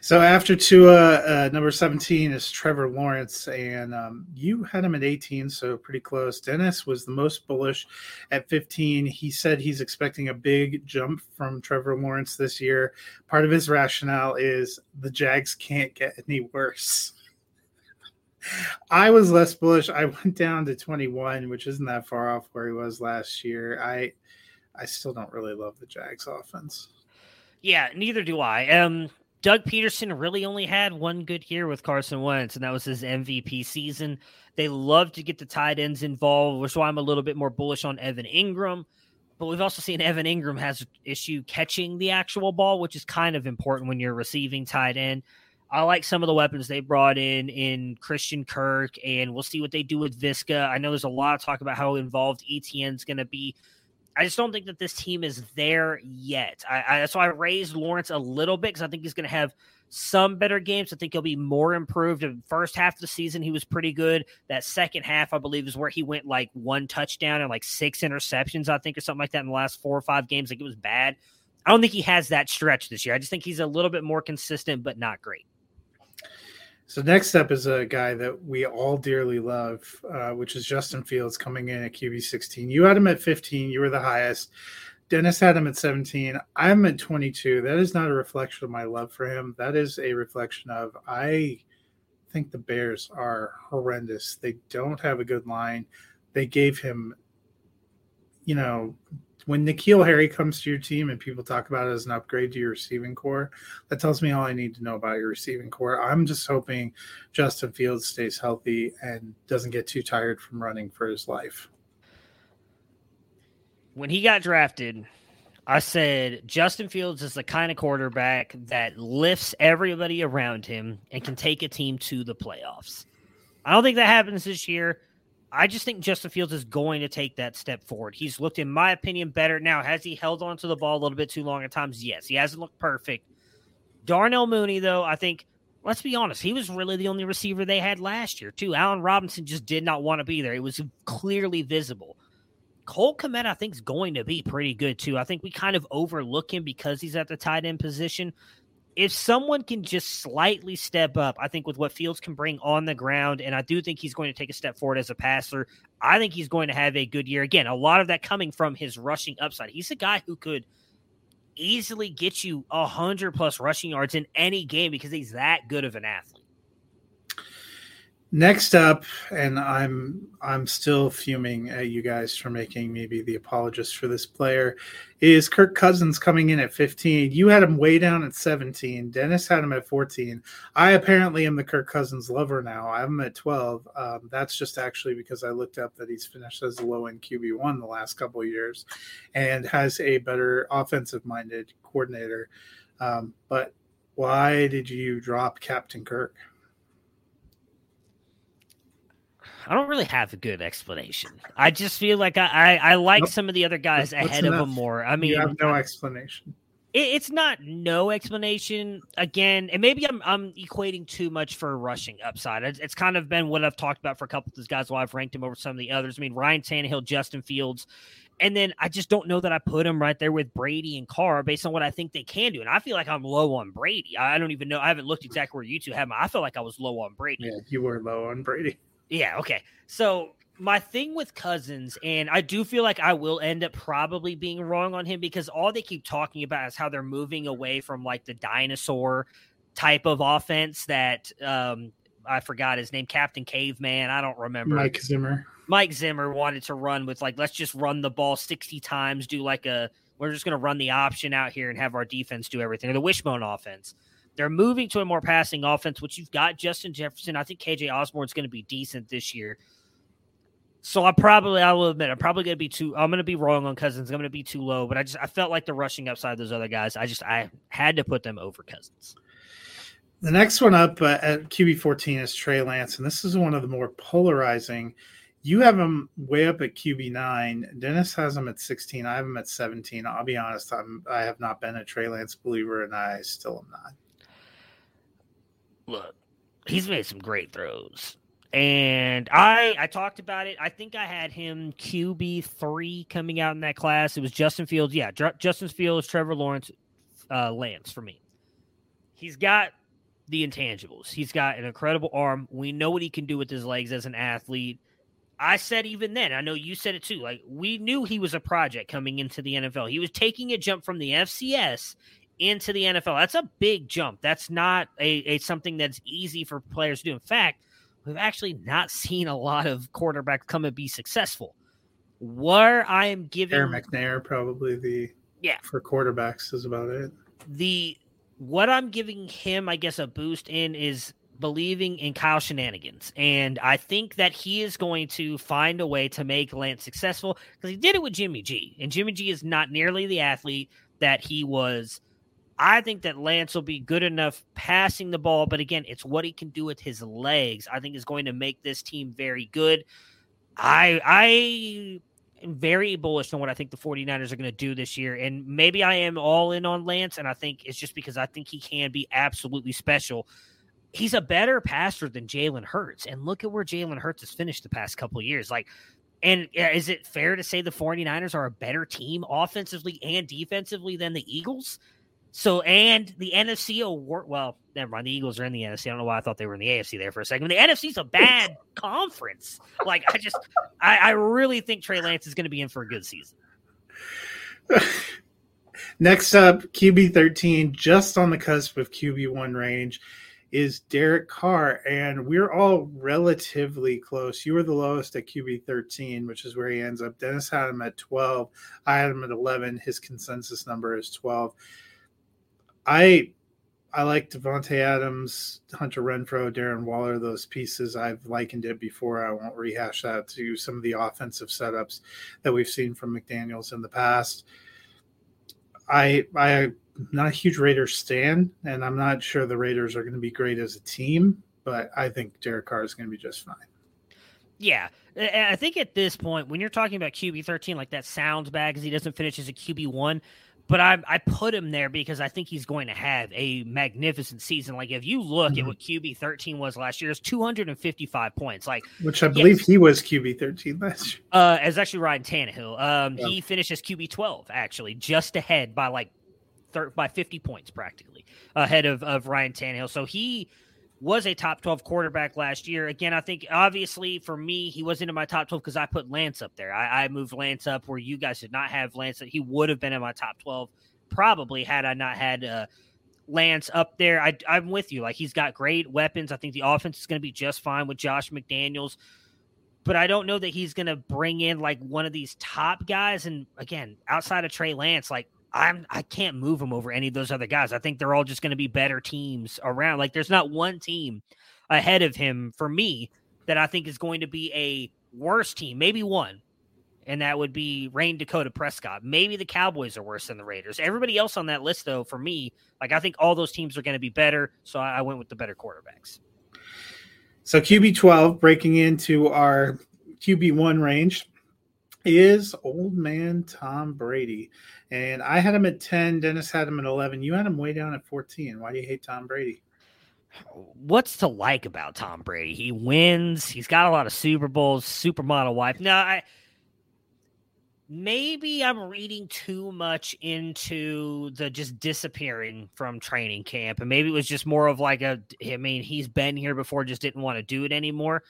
So after Tua, uh, number 17 is Trevor Lawrence, and um, you had him at 18, so pretty close. Dennis was the most bullish at 15. He said he's expecting a big jump from Trevor Lawrence this year. Part of his rationale is the Jags can't get any worse. I was less bullish. I went down to 21, which isn't that far off where he was last year. I I still don't really love the Jags offense. Yeah, neither do I. Um Doug Pederson really only had one good year with Carson Wentz, and that was his MVP season. They love to get the tight ends involved, which is why I'm a little bit more bullish on Evan Engram. But we've also seen Evan Engram has issue catching the actual ball, which is kind of important when you're receiving tight end. I like some of the weapons they brought in in Christian Kirk, and we'll see what they do with Visca. I know there's a lot of talk about how involved ETN's going to be. I just don't think that this team is there yet. I, I, why I raised Lawrence a little bit because I think he's going to have some better games. I think he'll be more improved. In first half of the season, he was pretty good. That second half, I believe, is where he went like one touchdown and like six interceptions, I think, or something like that in the last four or five games. Like it was bad. I don't think he has that stretch this year. I just think he's a little bit more consistent, but not great. So next up is a guy that we all dearly love, uh, which is Justin Fields coming in at QB 16. You had him at 15. You were the highest. Dennis had him at 17. I'm at 22. That is not a reflection of my love for him. That is a reflection of I think the Bears are horrendous. They don't have a good line. They gave him, you know, when N'Keal Harry comes to your team and people talk about it as an upgrade to your receiving core, that tells me all I need to know about your receiving core. I'm just hoping Justin Fields stays healthy and doesn't get too tired from running for his life. When he got drafted, I said Justin Fields is the kind of quarterback that lifts everybody around him and can take a team to the playoffs. I don't think that happens this year. I just think Justin Fields is going to take that step forward. He's looked, in my opinion, better. Now, has he held on to the ball a little bit too long at times? Yes. He hasn't looked perfect. Darnell Mooney, though, I think, let's be honest, he was really the only receiver they had last year, too. Allen Robinson just did not want to be there. It was clearly visible. Cole Kmet, I think, is going to be pretty good, too. I think we kind of overlook him because he's at the tight end position if someone can just slightly step up, I think with what Fields can bring on the ground, and I do think he's going to take a step forward as a passer. I think he's going to have a good year. Again, a lot of that coming from his rushing upside. He's a guy who could easily get you a hundred plus rushing yards in any game because he's that good of an athlete. Next up, and I'm I'm still fuming at you guys for making me be the apologist for this player, is Kirk Cousins coming in at 15. You had him way down at 17. Dennis had him at 14. I apparently am the Kirk Cousins lover now. I'm at 12. Um, that's just actually because I looked up that he's finished as a low end QB one the last couple years, and has a better offensive minded coordinator. Um, but why did you drop Captain Kirk? I don't really have a good explanation. I just feel like I I, I like nope. some of the other guys That's ahead enough. of him more. I mean, you have no explanation. It, it's not no explanation again, and maybe I'm I'm equating too much for rushing upside. It's, it's kind of been what I've talked about for a couple of these guys. Why I've ranked him over some of the others. I mean, Ryan Tannehill, Justin Fields. And then I just don't know that I put him right there with Brady and Carr based on what I think they can do. And I feel like I'm low on Brady. I don't even know. I haven't looked exactly where you two have him. I feel like I was low on Brady. Yeah, you were low on Brady. Yeah, okay. So my thing with Cousins, and I do feel like I will end up probably being wrong on him because all they keep talking about is how they're moving away from like the dinosaur type of offense that um I forgot his name, Captain Caveman. I don't remember. Mike Zimmer. Mike Zimmer wanted to run with like, let's just run the ball 60 times, do like a, we're just going to run the option out here and have our defense do everything, or the wishbone offense. They're moving to a more passing offense, which you've got Justin Jefferson. I think KJ Osborn's going to be decent this year. So I probably, I will admit, I'm probably going to be too. I'm going to be wrong on Cousins. I'm going to be too low, but I just I felt like the rushing upside of those other guys. I just I had to put them over Cousins. The next one up uh, at QB 14 is Trey Lance, and this is one of the more polarizing. You have him way up at QB nine. Dennis has him at 16. I have him at 17. I'll be honest, I'm I have not been a Trey Lance believer, and I still am not look, he's made some great throws. And I I talked about it. I think I had him QB three coming out in that class. It was Justin Fields. Yeah, Dr- Justin Fields, Trevor Lawrence, uh, Lance for me. He's got the intangibles. He's got an incredible arm. We know what he can do with his legs as an athlete. I said even then, I know you said it too. Like we knew he was a project coming into the NFL. He was taking a jump from the FCS into the NFL. That's a big jump. That's not a, a something that's easy for players to do. In fact, we've actually not seen a lot of quarterbacks come and be successful. Where I am giving Air McNair probably the yeah for quarterbacks is about it. The what I'm giving him, I guess, a boost in is believing in Kyle shenanigans. And I think that he is going to find a way to make Lance successful because he did it with Jimmy G. And Jimmy G is not nearly the athlete that he was I think that Lance will be good enough passing the ball, but again, it's what he can do with his legs. I think is going to make this team very good. I I am very bullish on what I think the 49ers are going to do this year. And maybe I am all in on Lance, and I think it's just because I think he can be absolutely special. He's a better passer than Jalen Hurts. And look at where Jalen Hurts has finished the past couple years. Like, and is it fair to say the 49ers are a better team offensively and defensively than the Eagles? So, and the NFC award, well, never mind. The Eagles are in the NFC. I don't know why I thought they were in the AFC there for a second. The NFC's a bad conference. Like, I just, I, I really think Trey Lance is going to be in for a good season. Next up, QB 13, just on the cusp of QB 1 range, is Derek Carr. And we're all relatively close. You were the lowest at QB 13, which is where he ends up. Dennis had him at 12. I had him at 11. His consensus number is 12. I I like Davante Adams, Hunter Renfrow, Darren Waller, those pieces. I've likened it before. I won't rehash that to some of the offensive setups that we've seen from McDaniels in the past. I I'm not a huge Raiders stan, and I'm not sure the Raiders are going to be great as a team, but I think Derek Carr is going to be just fine. Yeah, I think at this point, when you're talking about QB 13, like that sounds bad because he doesn't finish as a QB one but I, I put him there because I think he's going to have a magnificent season. Like if you look mm-hmm. at what QB thirteen was last year, it's two hundred and fifty five points. Like which I believe yes, he was QB thirteen last year. Uh, as actually Ryan Tannehill. Um, yeah. he finished as QB twelve actually, just ahead by like thir- by fifty points practically ahead of of Ryan Tannehill. So he was a top 12 quarterback last year. Again, I think obviously for me, he wasn't in my top 12 because I put Lance up there. I, I, moved Lance up where you guys did not have Lance. He would have been in my top 12 probably had I not had uh, Lance up there. I, I'm with you. Like he's got great weapons. I think the offense is going to be just fine with Josh McDaniels. But I don't know that he's going to bring in like one of these top guys. And again, outside of Trey Lance, like I'm I can't move them over any of those other guys. I think they're all just going to be better teams around. Like there's not one team ahead of him for me that I think is going to be a worse team. Maybe one, and that would be Rayne Dakota Prescott. Maybe the Cowboys are worse than the Raiders. Everybody else on that list, though, for me, like I think all those teams are going to be better. So I, went with the better quarterbacks. So QB twelve breaking into our QB one range is old man Tom Brady. And I had him at 10. Dennis had him at 11. You had him way down at 14. Why do you hate Tom Brady? What's to like about Tom Brady? He wins. He's got a lot of Super Bowls, supermodel wife. No, I maybe I'm reading too much into the just disappearing from training camp. And maybe it was just more of like a I mean, he's been here before, just didn't want to do it anymore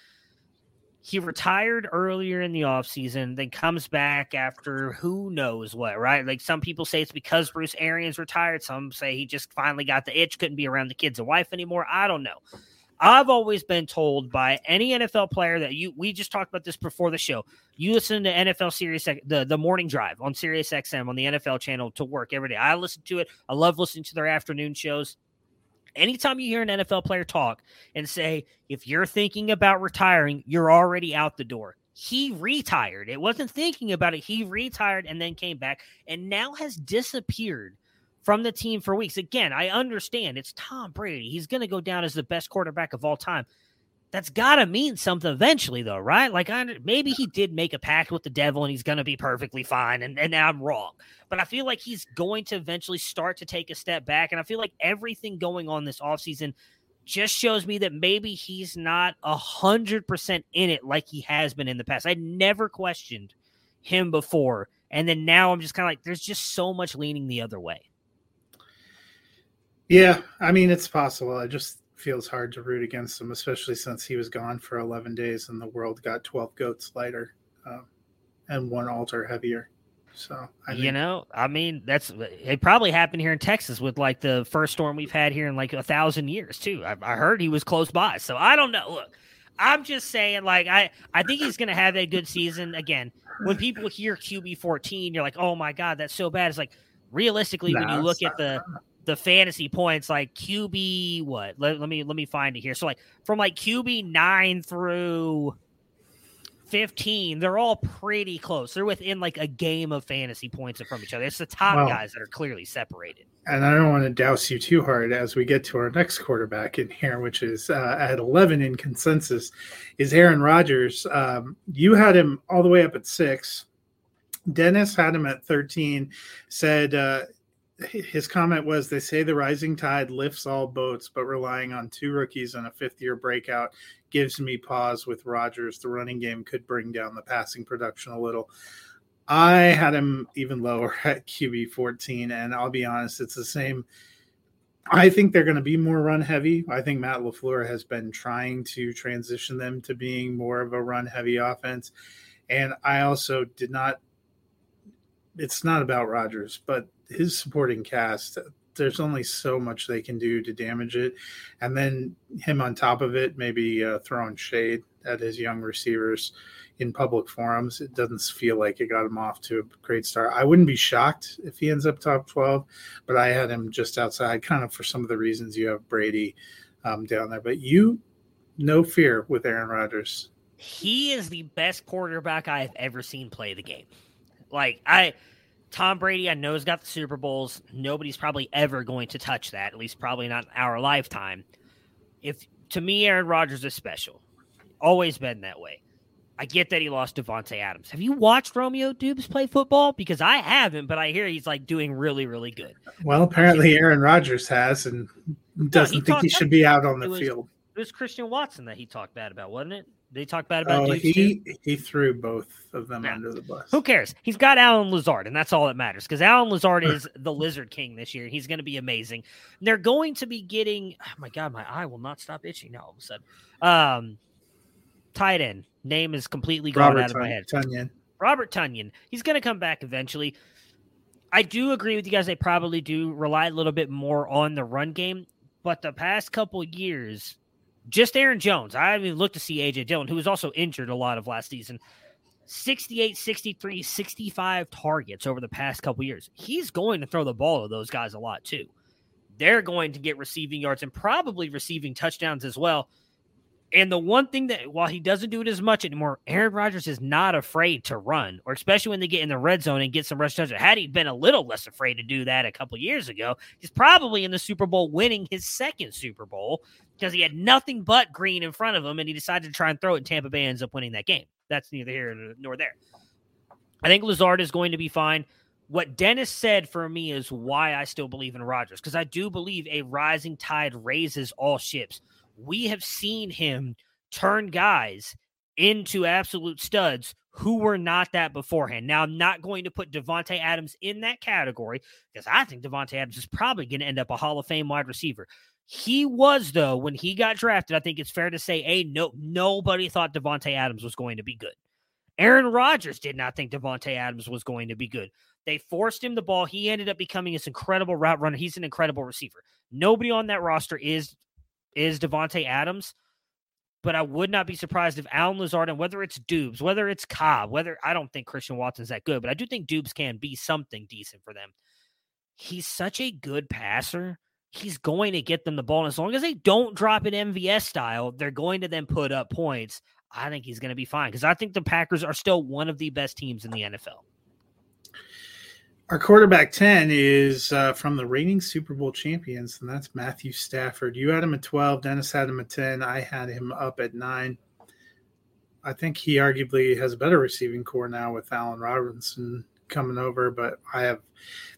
he retired earlier in the offseason, then comes back after who knows what, right? Like some people say it's because Bruce Arians retired. Some say he just finally got the itch, couldn't be around the kids and wife anymore. I don't know. I've always been told by any NFL player that you we just talked about this before the show. You listen to NFL Series the the morning drive on Sirius XM on the NFL channel to work every day. I listen to it. I love listening to their afternoon shows anytime you hear an NFL player talk and say, if you're thinking about retiring, you're already out the door. He retired. It wasn't thinking about it. He retired and then came back and now has disappeared from the team for weeks. Again, I understand it's Tom Brady. He's going to go down as the best quarterback of all time that's got to mean something eventually, though, right? Like, I, maybe he did make a pact with the devil and he's going to be perfectly fine, and, and I'm wrong. But I feel like he's going to eventually start to take a step back. And I feel like everything going on this offseason just shows me that maybe he's not a hundred percent in it like he has been in the past. I never questioned him before. And then now I'm just kind of like, there's just so much leaning the other way. Yeah, I mean, it's possible. I just feels hard to root against him, especially since he was gone for 11 days and the world got 12 goats lighter uh, and one altar heavier. So, I you know, I mean, that's it. Probably happened here in Texas with like the first storm we've had here in like a thousand years too. I, I heard he was close by, so I don't know. Look, I'm just saying, like, I I think he's going to have a good season again. When people hear QB 14, you're like, oh my god, that's so bad. It's like realistically, when you look at the the fantasy points like QB what? Let, let me let me find it here. So like from like QB 9 through 15, they're all pretty close. They're within like a game of fantasy points from each other. It's the top Wow. guys that are clearly separated. And I don't want to douse you too hard as we get to our next quarterback in here, which is uh, at 11 in consensus, is Aaron Rodgers. Um, you had him all the way up at six. Dennis had him at 13, said uh, his comment was they say the rising tide lifts all boats, but relying on two rookies and a fifth year breakout gives me pause with Rodgers. The running game could bring down the passing production a little. I had him even lower at QB 14, and I'll be honest, it's the same. I think they're going to be more run heavy. I think Matt LaFleur has been trying to transition them to being more of a run heavy offense. And I also did not, it's not about Rodgers, but his supporting cast, there's only so much they can do to damage it. And then him on top of it, maybe uh, throwing shade at his young receivers in public forums. It doesn't feel like it got him off to a great start. I wouldn't be shocked if he ends up top 12, but I had him just outside, kind of for some of the reasons you have Brady um, down there. But you, no fear with Aaron Rodgers. He is the best quarterback I have ever seen play the game. Like I Tom Brady, I know has got the Super Bowls. Nobody's probably ever going to touch that, at least probably not in our lifetime. If to me, Aaron Rodgers is special. Always been that way. I get that he lost Davante Adams. Have you watched Romeo Doubs play football? Because I haven't, but I hear he's like doing really, really good. Well, apparently Aaron Rodgers has and doesn't he think he should be out on the was- field. It was Christian Watson that he talked bad about, wasn't it? They talked bad about Oh, Doubs too? he he threw both of them Yeah. under the bus. Who cares? He's got Allen Lazard, and that's all that matters because Allen Lazard is the Lizard King this year. He's going to be amazing. They're going to be getting. Oh my God, my eye will not stop itching now. All of a sudden, um, tight end name is completely gone Robert out of my head. Tonyan. Robert Tonyan. He's going to come back eventually. I do agree with you guys. They probably do rely a little bit more on the run game, but the past couple years, just Aaron Jones. I haven't even looked to see AJ Dillon, who was also injured a lot of last season. 68, 63, 65 targets over the past couple years. He's going to throw the ball to those guys a lot too. They're going to get receiving yards and probably receiving touchdowns as well. And the one thing that, while he doesn't do it as much anymore, Aaron Rodgers is not afraid to run, or especially when they get in the red zone and get some rush touchdowns. Had he been a little less afraid to do that a couple years ago, he's probably in the Super Bowl winning his second Super Bowl because he had nothing but green in front of him and he decided to try and throw it. And Tampa Bay ends up winning that game. That's neither here nor there. I think Lazard is going to be fine. What Dennis said for me is why I still believe in Rodgers because I do believe a rising tide raises all ships. We have seen him turn guys into absolute studs who were not that beforehand. Now, I'm not going to put Davante Adams in that category because I think Davante Adams is probably going to end up a Hall of Fame wide receiver. He was though when he got drafted. I think it's fair to say, a no, nobody thought Davante Adams was going to be good. Aaron Rodgers did not think Davante Adams was going to be good. They forced him the ball. He ended up becoming this incredible route runner. He's an incredible receiver. Nobody on that roster is is Davante Adams, but I would not be surprised if Allen Lazard and whether it's Doubs, whether it's Cobb, whether I don't think Christian Watson's that good, but I do think Doubs can be something decent for them. He's such a good passer. He's going to get them the ball. And as long as they don't drop it MVS style, they're going to then put up points. I think he's going to be fine because I think the Packers are still one of the best teams in the NFL. Our quarterback 10 is uh, from the reigning Super Bowl champions, and that's Matthew Stafford. You had him at 12, Dennis had him at 10, I had him up at 9. I think he arguably has a better receiving core now with Allen Robinson coming over, but I have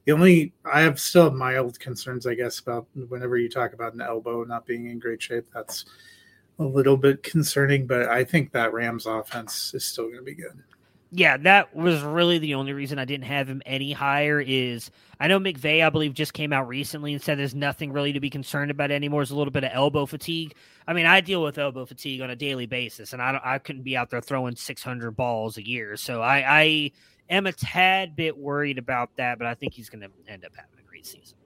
the only I have still mild concerns, I guess, about whenever you talk about an elbow not being in great shape. That's a little bit concerning, but I think that Rams offense is still going to be good. Yeah, that was really the only reason I didn't have him any higher. Is I know McVay, I believe, just came out recently and said there's nothing really to be concerned about anymore. It's a little bit of elbow fatigue. I mean, I deal with elbow fatigue on a daily basis, and I I couldn't be out there throwing 600 balls a year. So I, I am a tad bit worried about that, but I think he's going to end up having a great season.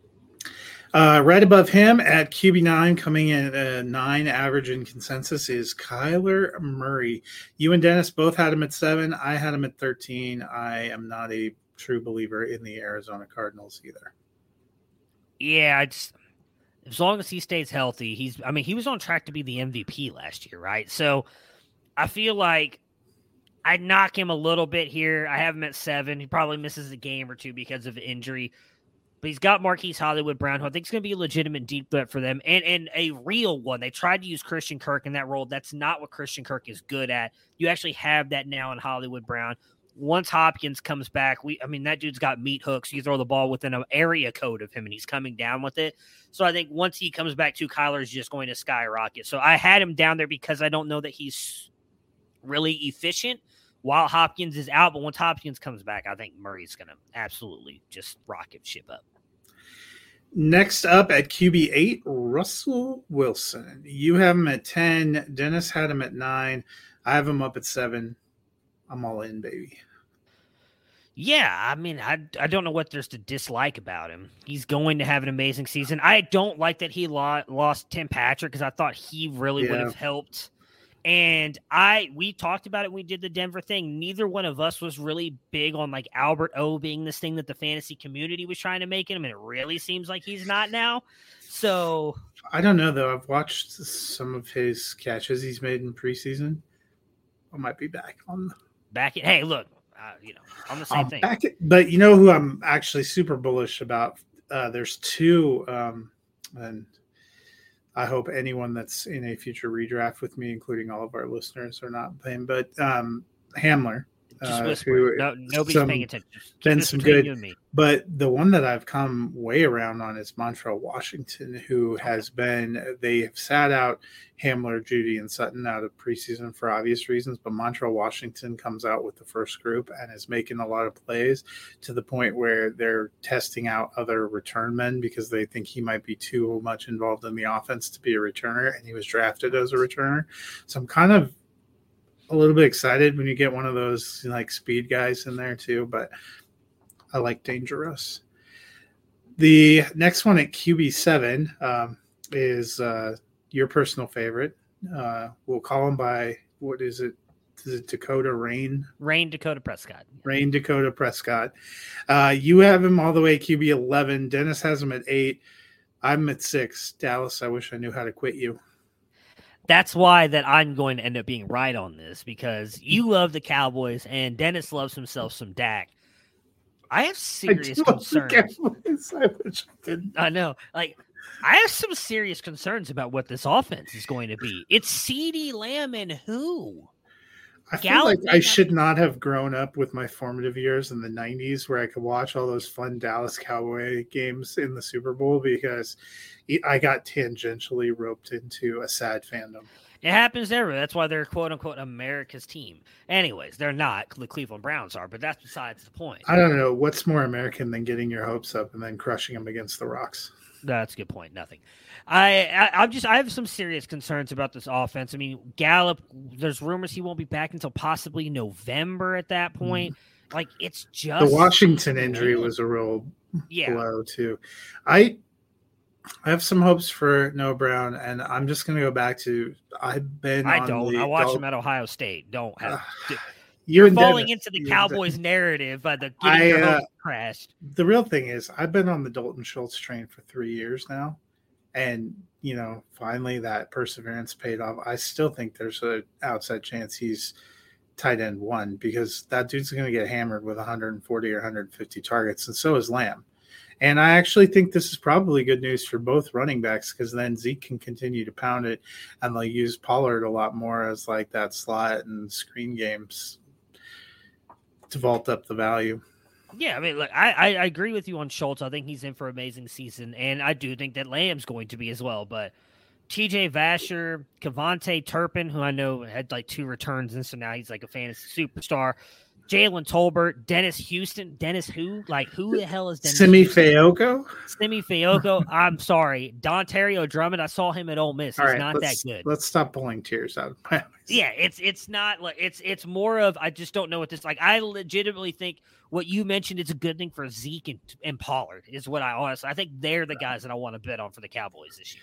Uh, right above him at QB9, coming in at a nine average in consensus, is Kyler Murray. You and Dennis both had him at seven. I had him at 13. I am not a true believer in the Arizona Cardinals either. Yeah, I just as long as he stays healthy, he's I mean, he was on track to be the MVP last year, right? So I feel like I'd knock him a little bit here. I have him at seven. He probably misses a game or two because of injury. But he's got Marquise Hollywood Brown, who I think is going to be a legitimate deep threat for them and, and a real one. They tried to use Christian Kirk in that role. That's not what Christian Kirk is good at. You actually have that now in Hollywood Brown. Once Hopkins comes back, we I mean that dude's got meat hooks. You throw the ball within an area code of him and he's coming down with it. So I think once he comes back to Kyler is just going to skyrocket. So I had him down there because I don't know that he's really efficient while Hopkins is out. But once Hopkins comes back, I think Murray's going to absolutely just rocket ship up. Next up at QB8, Russell Wilson. You have him at 10. Dennis had him at 9. I have him up at 7. I'm all in, baby. Yeah, I mean, I, I don't know what there's to dislike about him. He's going to have an amazing season. I don't like that he lo- lost Tim Patrick because I thought he really would have helped. And I we talked about it when we did the Denver thing. Neither one of us was really big on like Albert O being this thing that the fantasy community was trying to make him, and it really seems like he's not now. So I don't know, though. I've watched some of his catches he's made in preseason. I might be back on back in, hey, look, uh, you know, on the same I'm thing. back at- but you know who I'm actually super bullish about? Uh, there's two, um, and I hope anyone that's in a future redraft with me, including all of our listeners, are not playing. But um, Hamler, Just uh, who- No, nobody's some- paying attention. Just been some good- you and me. But the one that I've come way around on is Montrell Washington, who has been they have sat out Hamler, Jeudy, and Sutton out of preseason for obvious reasons. But Montrell Washington comes out with the first group and is making a lot of plays to the point where they're testing out other return men because they think he might be too much involved in the offense to be a returner, and he was drafted as a returner. So I'm kind of a little bit excited when you get one of those like speed guys in there too, but I like Dangerous. The next one at QB7 um, is uh, your personal favorite. Uh, we'll call him by what is it? Is it Dakota Rain? Rayne Dakota Prescott. Rayne Dakota Prescott. Uh, you have him all the way QB 11. Dennis has him at eight. I'm at six. Dallas, I wish I knew how to quit you. That's why that I'm going to end up being right on this because you mm. love the Cowboys and Dennis loves himself some Dak. I have serious I do love the concerns. I I. I know. Like I have some serious concerns about what this offense is going to be. It's CeeDee Lamb and who? I feel like I should not have grown up with my formative years in the 90s where I could watch all those fun Dallas Cowboy games in the Super Bowl because I got tangentially roped into a sad fandom. It happens everywhere. That's why they're quote unquote America's team. Anyways, they're not. The Cleveland Browns are, but that's besides the point. I don't know what's more American than getting your hopes up and then crushing them against the rocks. That's a good point. Nothing. I, I I'm just I have some serious concerns about this offense. I mean, Gallup. There's rumors he won't be back until possibly November. At that mm-hmm. point, like it's just The Washington injury was a real yeah. blow too. I I have some hopes for Noah Brown, and I'm just going to go back to I've been. I on don't. the I watched Dol- him at Ohio State. Don't have. Ugh, d- You You're falling Dennis, into the Cowboys Dennis. narrative by the getting I, your uh, crashed. the real thing is I've been on the Dalton Schultz train for three years now, and you know finally that perseverance paid off. I still think there's an outside chance he's tight end one because that dude's going to get hammered with 140 or 150 targets, and so is Lamb. And I actually think this is probably good news for both running backs because then Zeke can continue to pound it, and they'll use Pollard a lot more as like that slot and screen games to vault up the value. Yeah, I mean, look, I, I I agree with you on Schultz. I think he's in for an amazing season, and I do think that Lamb's going to be as well. But T.J. Vasher, KaVontae Turpin, who I know had like two returns, and so now he's like a fantasy superstar. Jalen Tolbert, Dennis Houston, Dennis who? Like who the hell is Dennis? Simi? Fayoko. Simi Fehoko. I'm sorry, Dontario Drummond. I saw him at Ole Miss. He's right, not that good. Let's stop pulling tears out of my eyes. Yeah, it's it's not like it's it's more of I just don't know what this like. I legitimately think what you mentioned is a good thing for Zeke and, and Pollard is what I honestly I think they're the guys that I want to bet on for the Cowboys this year.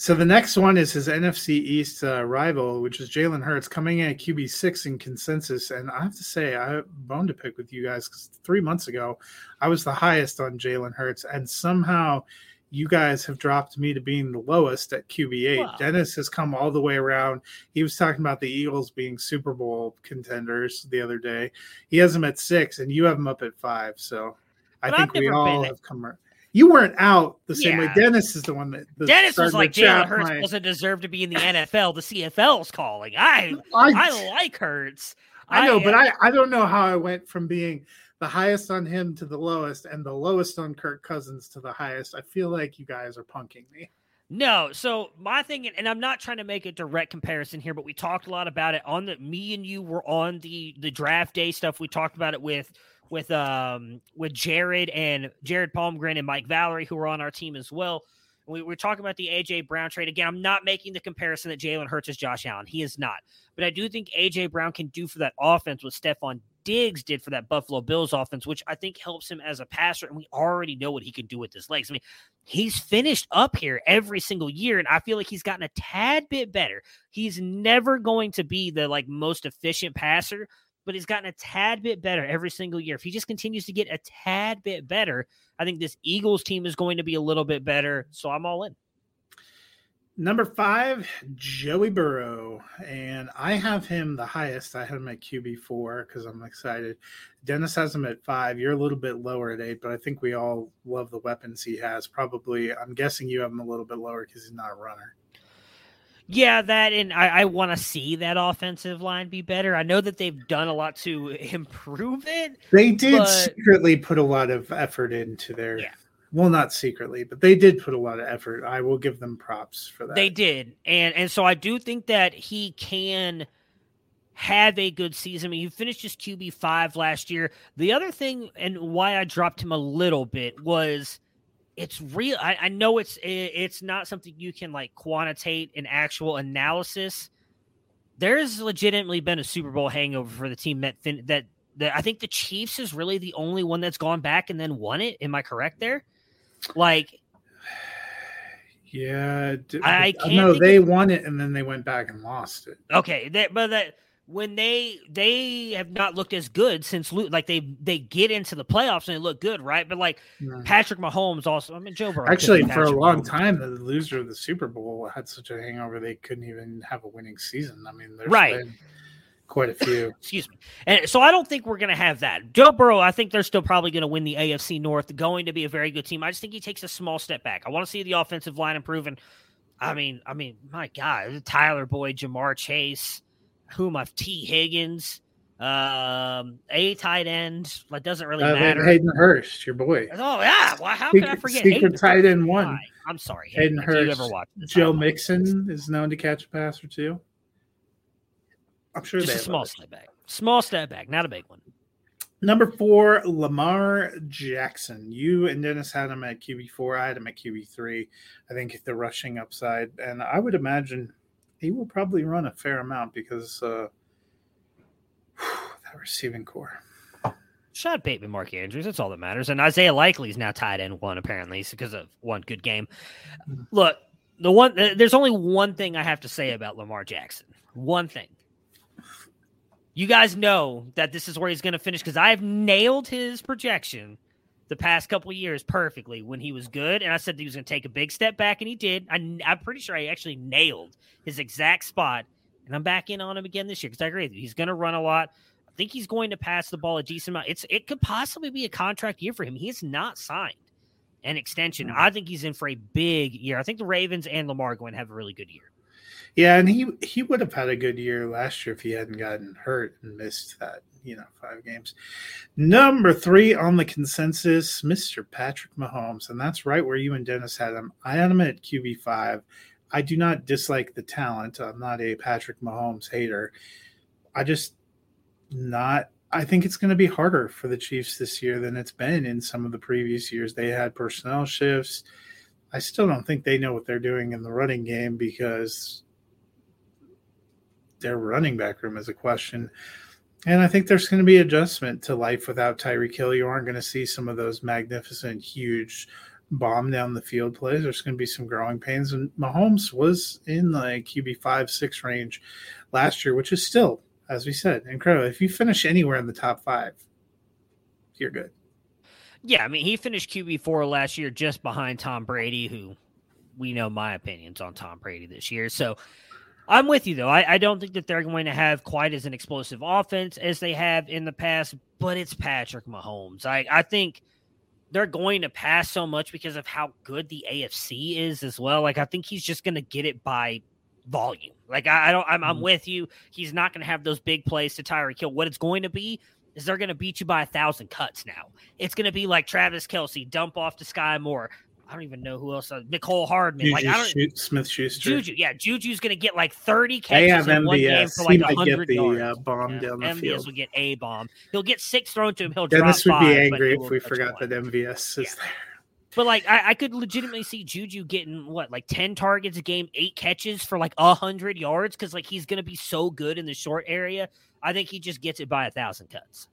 So the next one is his NFC East uh, rival, which is Jalen Hurts, coming in at QB six in consensus. And I have to say, I have bone to pick with you guys because three months ago, I was the highest on Jalen Hurts, and somehow you guys have dropped me to being the lowest at QB8. Wow. Dennis has come all the way around. He was talking about the Eagles being Super Bowl contenders the other day. He has them at six, and you have them up at five. So I But think we all been- have come. You weren't out the same way. Dennis is the one that that Dennis was like Jalen Hurts my- doesn't deserve to be in the NFL. The CFL's calling. I I, I like Hurts. I know, but uh, I, I don't know how I went from being the highest on him to the lowest and the lowest on Kirk Cousins to the highest. I feel like you guys are punking me. No, so my thing, and I'm not trying to make a direct comparison here, but we talked a lot about it on the. Me and you were on the the draft day stuff. We talked about it with with um with Jared and Jared Palmgren and Mike Valerie, who were on our team as well. We were talking about the AJ Brown trade again. I'm not making the comparison that Jalen Hurts is Josh Allen. He is not, but I do think AJ Brown can do for that offense what Stefon Diggs did for that Buffalo Bills offense, which I think helps him as a passer. And we already know what he can do with his legs. I mean, he's finished up here every single year, and I feel like he's gotten a tad bit better. He's never going to be the like most efficient passer, but he's gotten a tad bit better every single year. If he just continues to get a tad bit better, I think this Eagles team is going to be a little bit better. So I'm all in. Number five, Joey Burrow. And I have him the highest. I have him at QB4 because I'm excited. Dennis has him at five. You're a little bit lower at eight, but I think we all love the weapons he has. Probably, I'm guessing you have him a little bit lower because he's not a runner. Yeah, that and I, I want to see that offensive line be better. I know that they've done a lot to improve it. They did But- secretly put a lot of effort into their. Yeah. Well, not secretly, but they did put a lot of effort. I will give them props for that. They did, and and so I do think that he can have a good season. I mean, he finished his QB five last year. The other thing, and why I dropped him a little bit was. It's real. I, I know it's it- it's not something you can like quantitate an actual analysis. There's legitimately been a Super Bowl hangover for the team that fin- that that I think the Chiefs is really the only one that's gone back and then won it. Am I correct there? Like Yeah, I can't No, they won it and then they went back and lost it. Okay, that but that when they they have not looked as good since like they they get into the playoffs and they look good, right? But like No. Patrick Mahomes also, I mean Joe Burrow. Actually, for a long Mahomes. time, the loser of the Super Bowl had such a hangover they couldn't even have a winning season. I mean, there's Right. been quite a few. Excuse me. And so I don't think we're going to have that. Joe Burrow, I think they're still probably going to win the AFC North, going to be a very good team. I just think he takes a small step back. I want to see the offensive line improving. I mean, I mean, my God, Tyler Boyd, Ja'Marr Chase, who my Tee Higgins, um, a tight end. That doesn't really Uh, matter. Hayden Hurst, your boy. Oh yeah, well, how could I forget secret Hayden tight end one. I'm sorry, Hayden Hayden. Hurst. ever watched this, Joe I. Mixon is known to catch a pass or two. I'm sure just they a small others. step back, small step back, not a big one. Number four, Lamar Jackson. You and Dennis had him at QB4. I had him at QB3. I think the rushing upside, and I would imagine he will probably run a fair amount because uh, that receiving core. Shot Bateman, Mark Andrews. That's all that matters. And Isaiah Likely is now tied in one apparently because of one good game. Look, the one there's only one thing I have to say about Lamar Jackson. One thing. You guys know that this is where he's going to finish because I have nailed his projection the past couple of years perfectly when he was good, and I said that he was going to take a big step back, and he did. I, I'm pretty sure I actually nailed his exact spot, and I'm back in on him again this year because I agree with you. He's going to run a lot. I think he's going to pass the ball a decent amount. It's it could possibly be a contract year for him. He is not signed an extension. Hmm. I think he's in for a big year. I think the Ravens and Lamar are going to have a really good year. Yeah, and he he would have had a good year last year if he hadn't gotten hurt and missed that you know five games. Number three on the consensus, Mr. Patrick Mahomes, and that's right where you and Dennis had him. I had him at QB five. I do not dislike the talent. I'm not a Patrick Mahomes hater. I just not. I think it's going to be harder for the Chiefs this year than it's been in some of the previous years. They had personnel shifts. I still don't think they know what they're doing in the running game because their running back room is a question. And I think there's going to be adjustment to life without Tyreek Hill. You aren't going to see some of those magnificent, huge bomb down the field plays. There's going to be some growing pains. And Mahomes was in the QB five, six range last year, which is still, as we said, incredible. If you finish anywhere in the top five, you're good. Yeah, I mean, he finished QB four last year, just behind Tom Brady, who we know my opinions on Tom Brady this year. So I'm with you though. I, I, don't think that they're going to have quite as an explosive offense as they have in the past, but it's Patrick Mahomes. I, I think they're going to pass so much because of how good the AFC is as well. Like I think he's just going to get it by volume. Like I, I don't. I'm, I'm mm-hmm. with you. He's not going to have those big plays to tire Tyreek Hill. What it's going to be is they're going to beat you by a thousand cuts now. It's going to be like Travis Kelce dump off to Skyy Moore. I don't even know who else. Uh, Mecole Hardman. Juju like I don't, Smith Schuster. Juju, yeah, Juju's going to get like thirty catches in MVS. one game for like hundred yards. Uh, bomb yeah, down the MVS field. will get a bomb. He'll get six thrown to him. He'll Dennis drop would five, be angry if we forgot one. that MVS is yeah. there. But like, I, I, could legitimately see Juju getting what, like ten targets a game, eight catches for like a hundred yards, because like he's going to be so good in the short area. I think he just gets it by a thousand cuts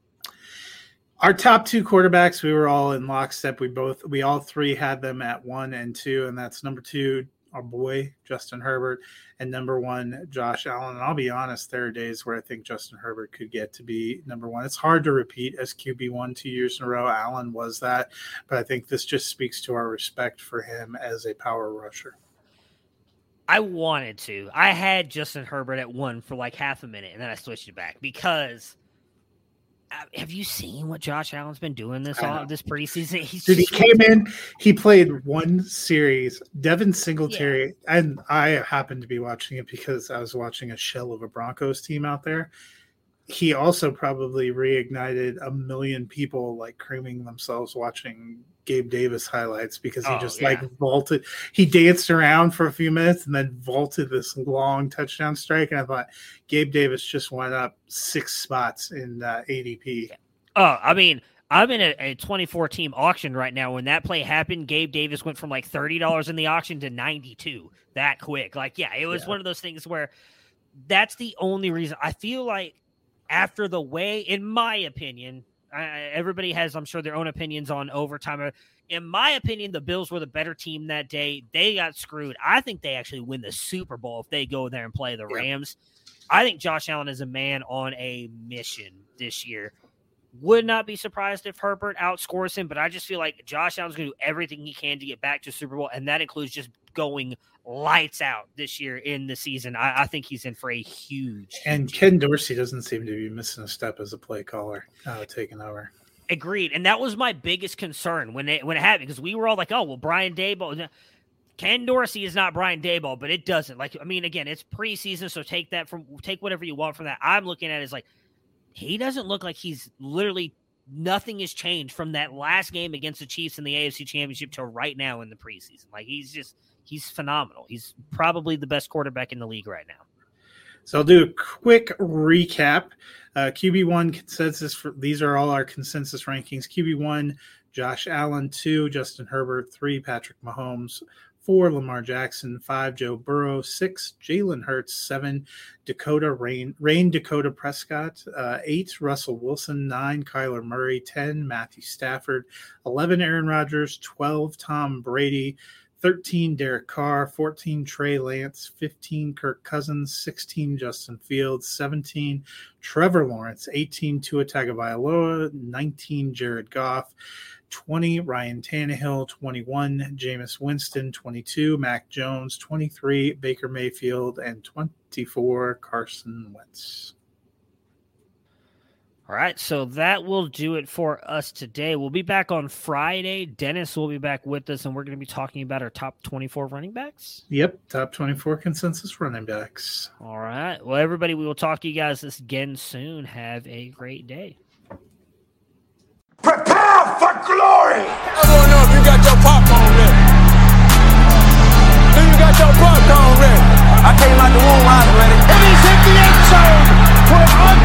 our top two quarterbacks, we were all in lockstep. We both, we all three had them at one and two, and that's number two, our boy Justin Herbert, and number one, Josh Allen. And I'll be honest, there are days where I think Justin Herbert could get to be number one. It's hard to repeat as QB one two years in a row. Allen was that, but I think this just speaks to our respect for him as a power rusher. I wanted to. I had Justin Herbert at one for like half a minute, and then I switched it back because have you seen what Josh Allen's been doing this all this preseason? He's Dude, he came in, he played one series. Devin Singletary, yeah. and I happened to be watching it because I was watching a shell of a Broncos team out there. He also probably reignited a million people like creaming themselves watching Gabe Davis highlights because he oh, just yeah. like vaulted. He danced around for a few minutes and then vaulted this long touchdown strike. And I thought Gabe Davis just went up six spots in uh, ADP. Oh, I mean, I'm in a, a 24 team auction right now. When that play happened, Gabe Davis went from like $30 in the auction to 92 that quick. Like, yeah, it was yeah. one of those things where that's the only reason I feel like after the way, in my opinion, I, everybody has, I'm sure, their own opinions on overtime. Uh, in my opinion, the Bills were the better team that day. They got screwed. I think they actually win the Super Bowl if they go there and play the Rams. I think Josh Allen is a man on a mission this year. Would not be surprised if Herbert outscores him, but I just feel like Josh Allen's going to do everything he can to get back to Super Bowl, and that includes just going lights out this year in the season. I, I think he's in for a huge. And Ken Dorsey doesn't seem to be missing a step as a play caller, uh, taking over. Agreed, and that was my biggest concern when it when it happened because we were all like, "Oh, well, Brian Daboll." Ken Dorsey is not Brian Daboll, but it doesn't. Like, I mean, again, it's preseason, so take that from take whatever you want from that. I'm looking at it as like he doesn't look like he's literally nothing has changed from that last game against the Chiefs in the AFC Championship to right now in the preseason. Like he's just he's phenomenal. He's probably the best quarterback in the league right now. So I'll do a quick recap. Uh, QB1 consensus for these are all our consensus rankings. QB1, Josh Allen, two, Justin Herbert, three, Patrick Mahomes, four, Lamar Jackson, five, Joe Burrow, six, Jalen Hurts, seven, Dakota Rayne, Rayne Dakota Prescott, uh, eight, Russell Wilson, nine, Kyler Murray, 10, Matthew Stafford, 11, Aaron Rodgers, 12, Tom Brady, 13 Derek Carr, 14 Trey Lance, 15 Kirk Cousins, 16 Justin Fields, 17 Trevor Lawrence, 18 Tua Tagovailoa, 19 Jared Goff, 20 Ryan Tannehill, 21 Jameis Winston, 22 Mac Jones, 23 Baker Mayfield, and 24 Carson Wentz. All right, so that will do it for us today. We'll be back on Friday. Dennis will be back with us, and we're going to be talking about our top 24 running backs. Yep, top 24 consensus running backs. All right. Well, everybody, we will talk to you guys again soon. Have a great day. Prepare for glory! I want to know if you got your popcorn ready. Do you got your popcorn ready? I came out the womb, I'm ready. And he's hit the end zone! for an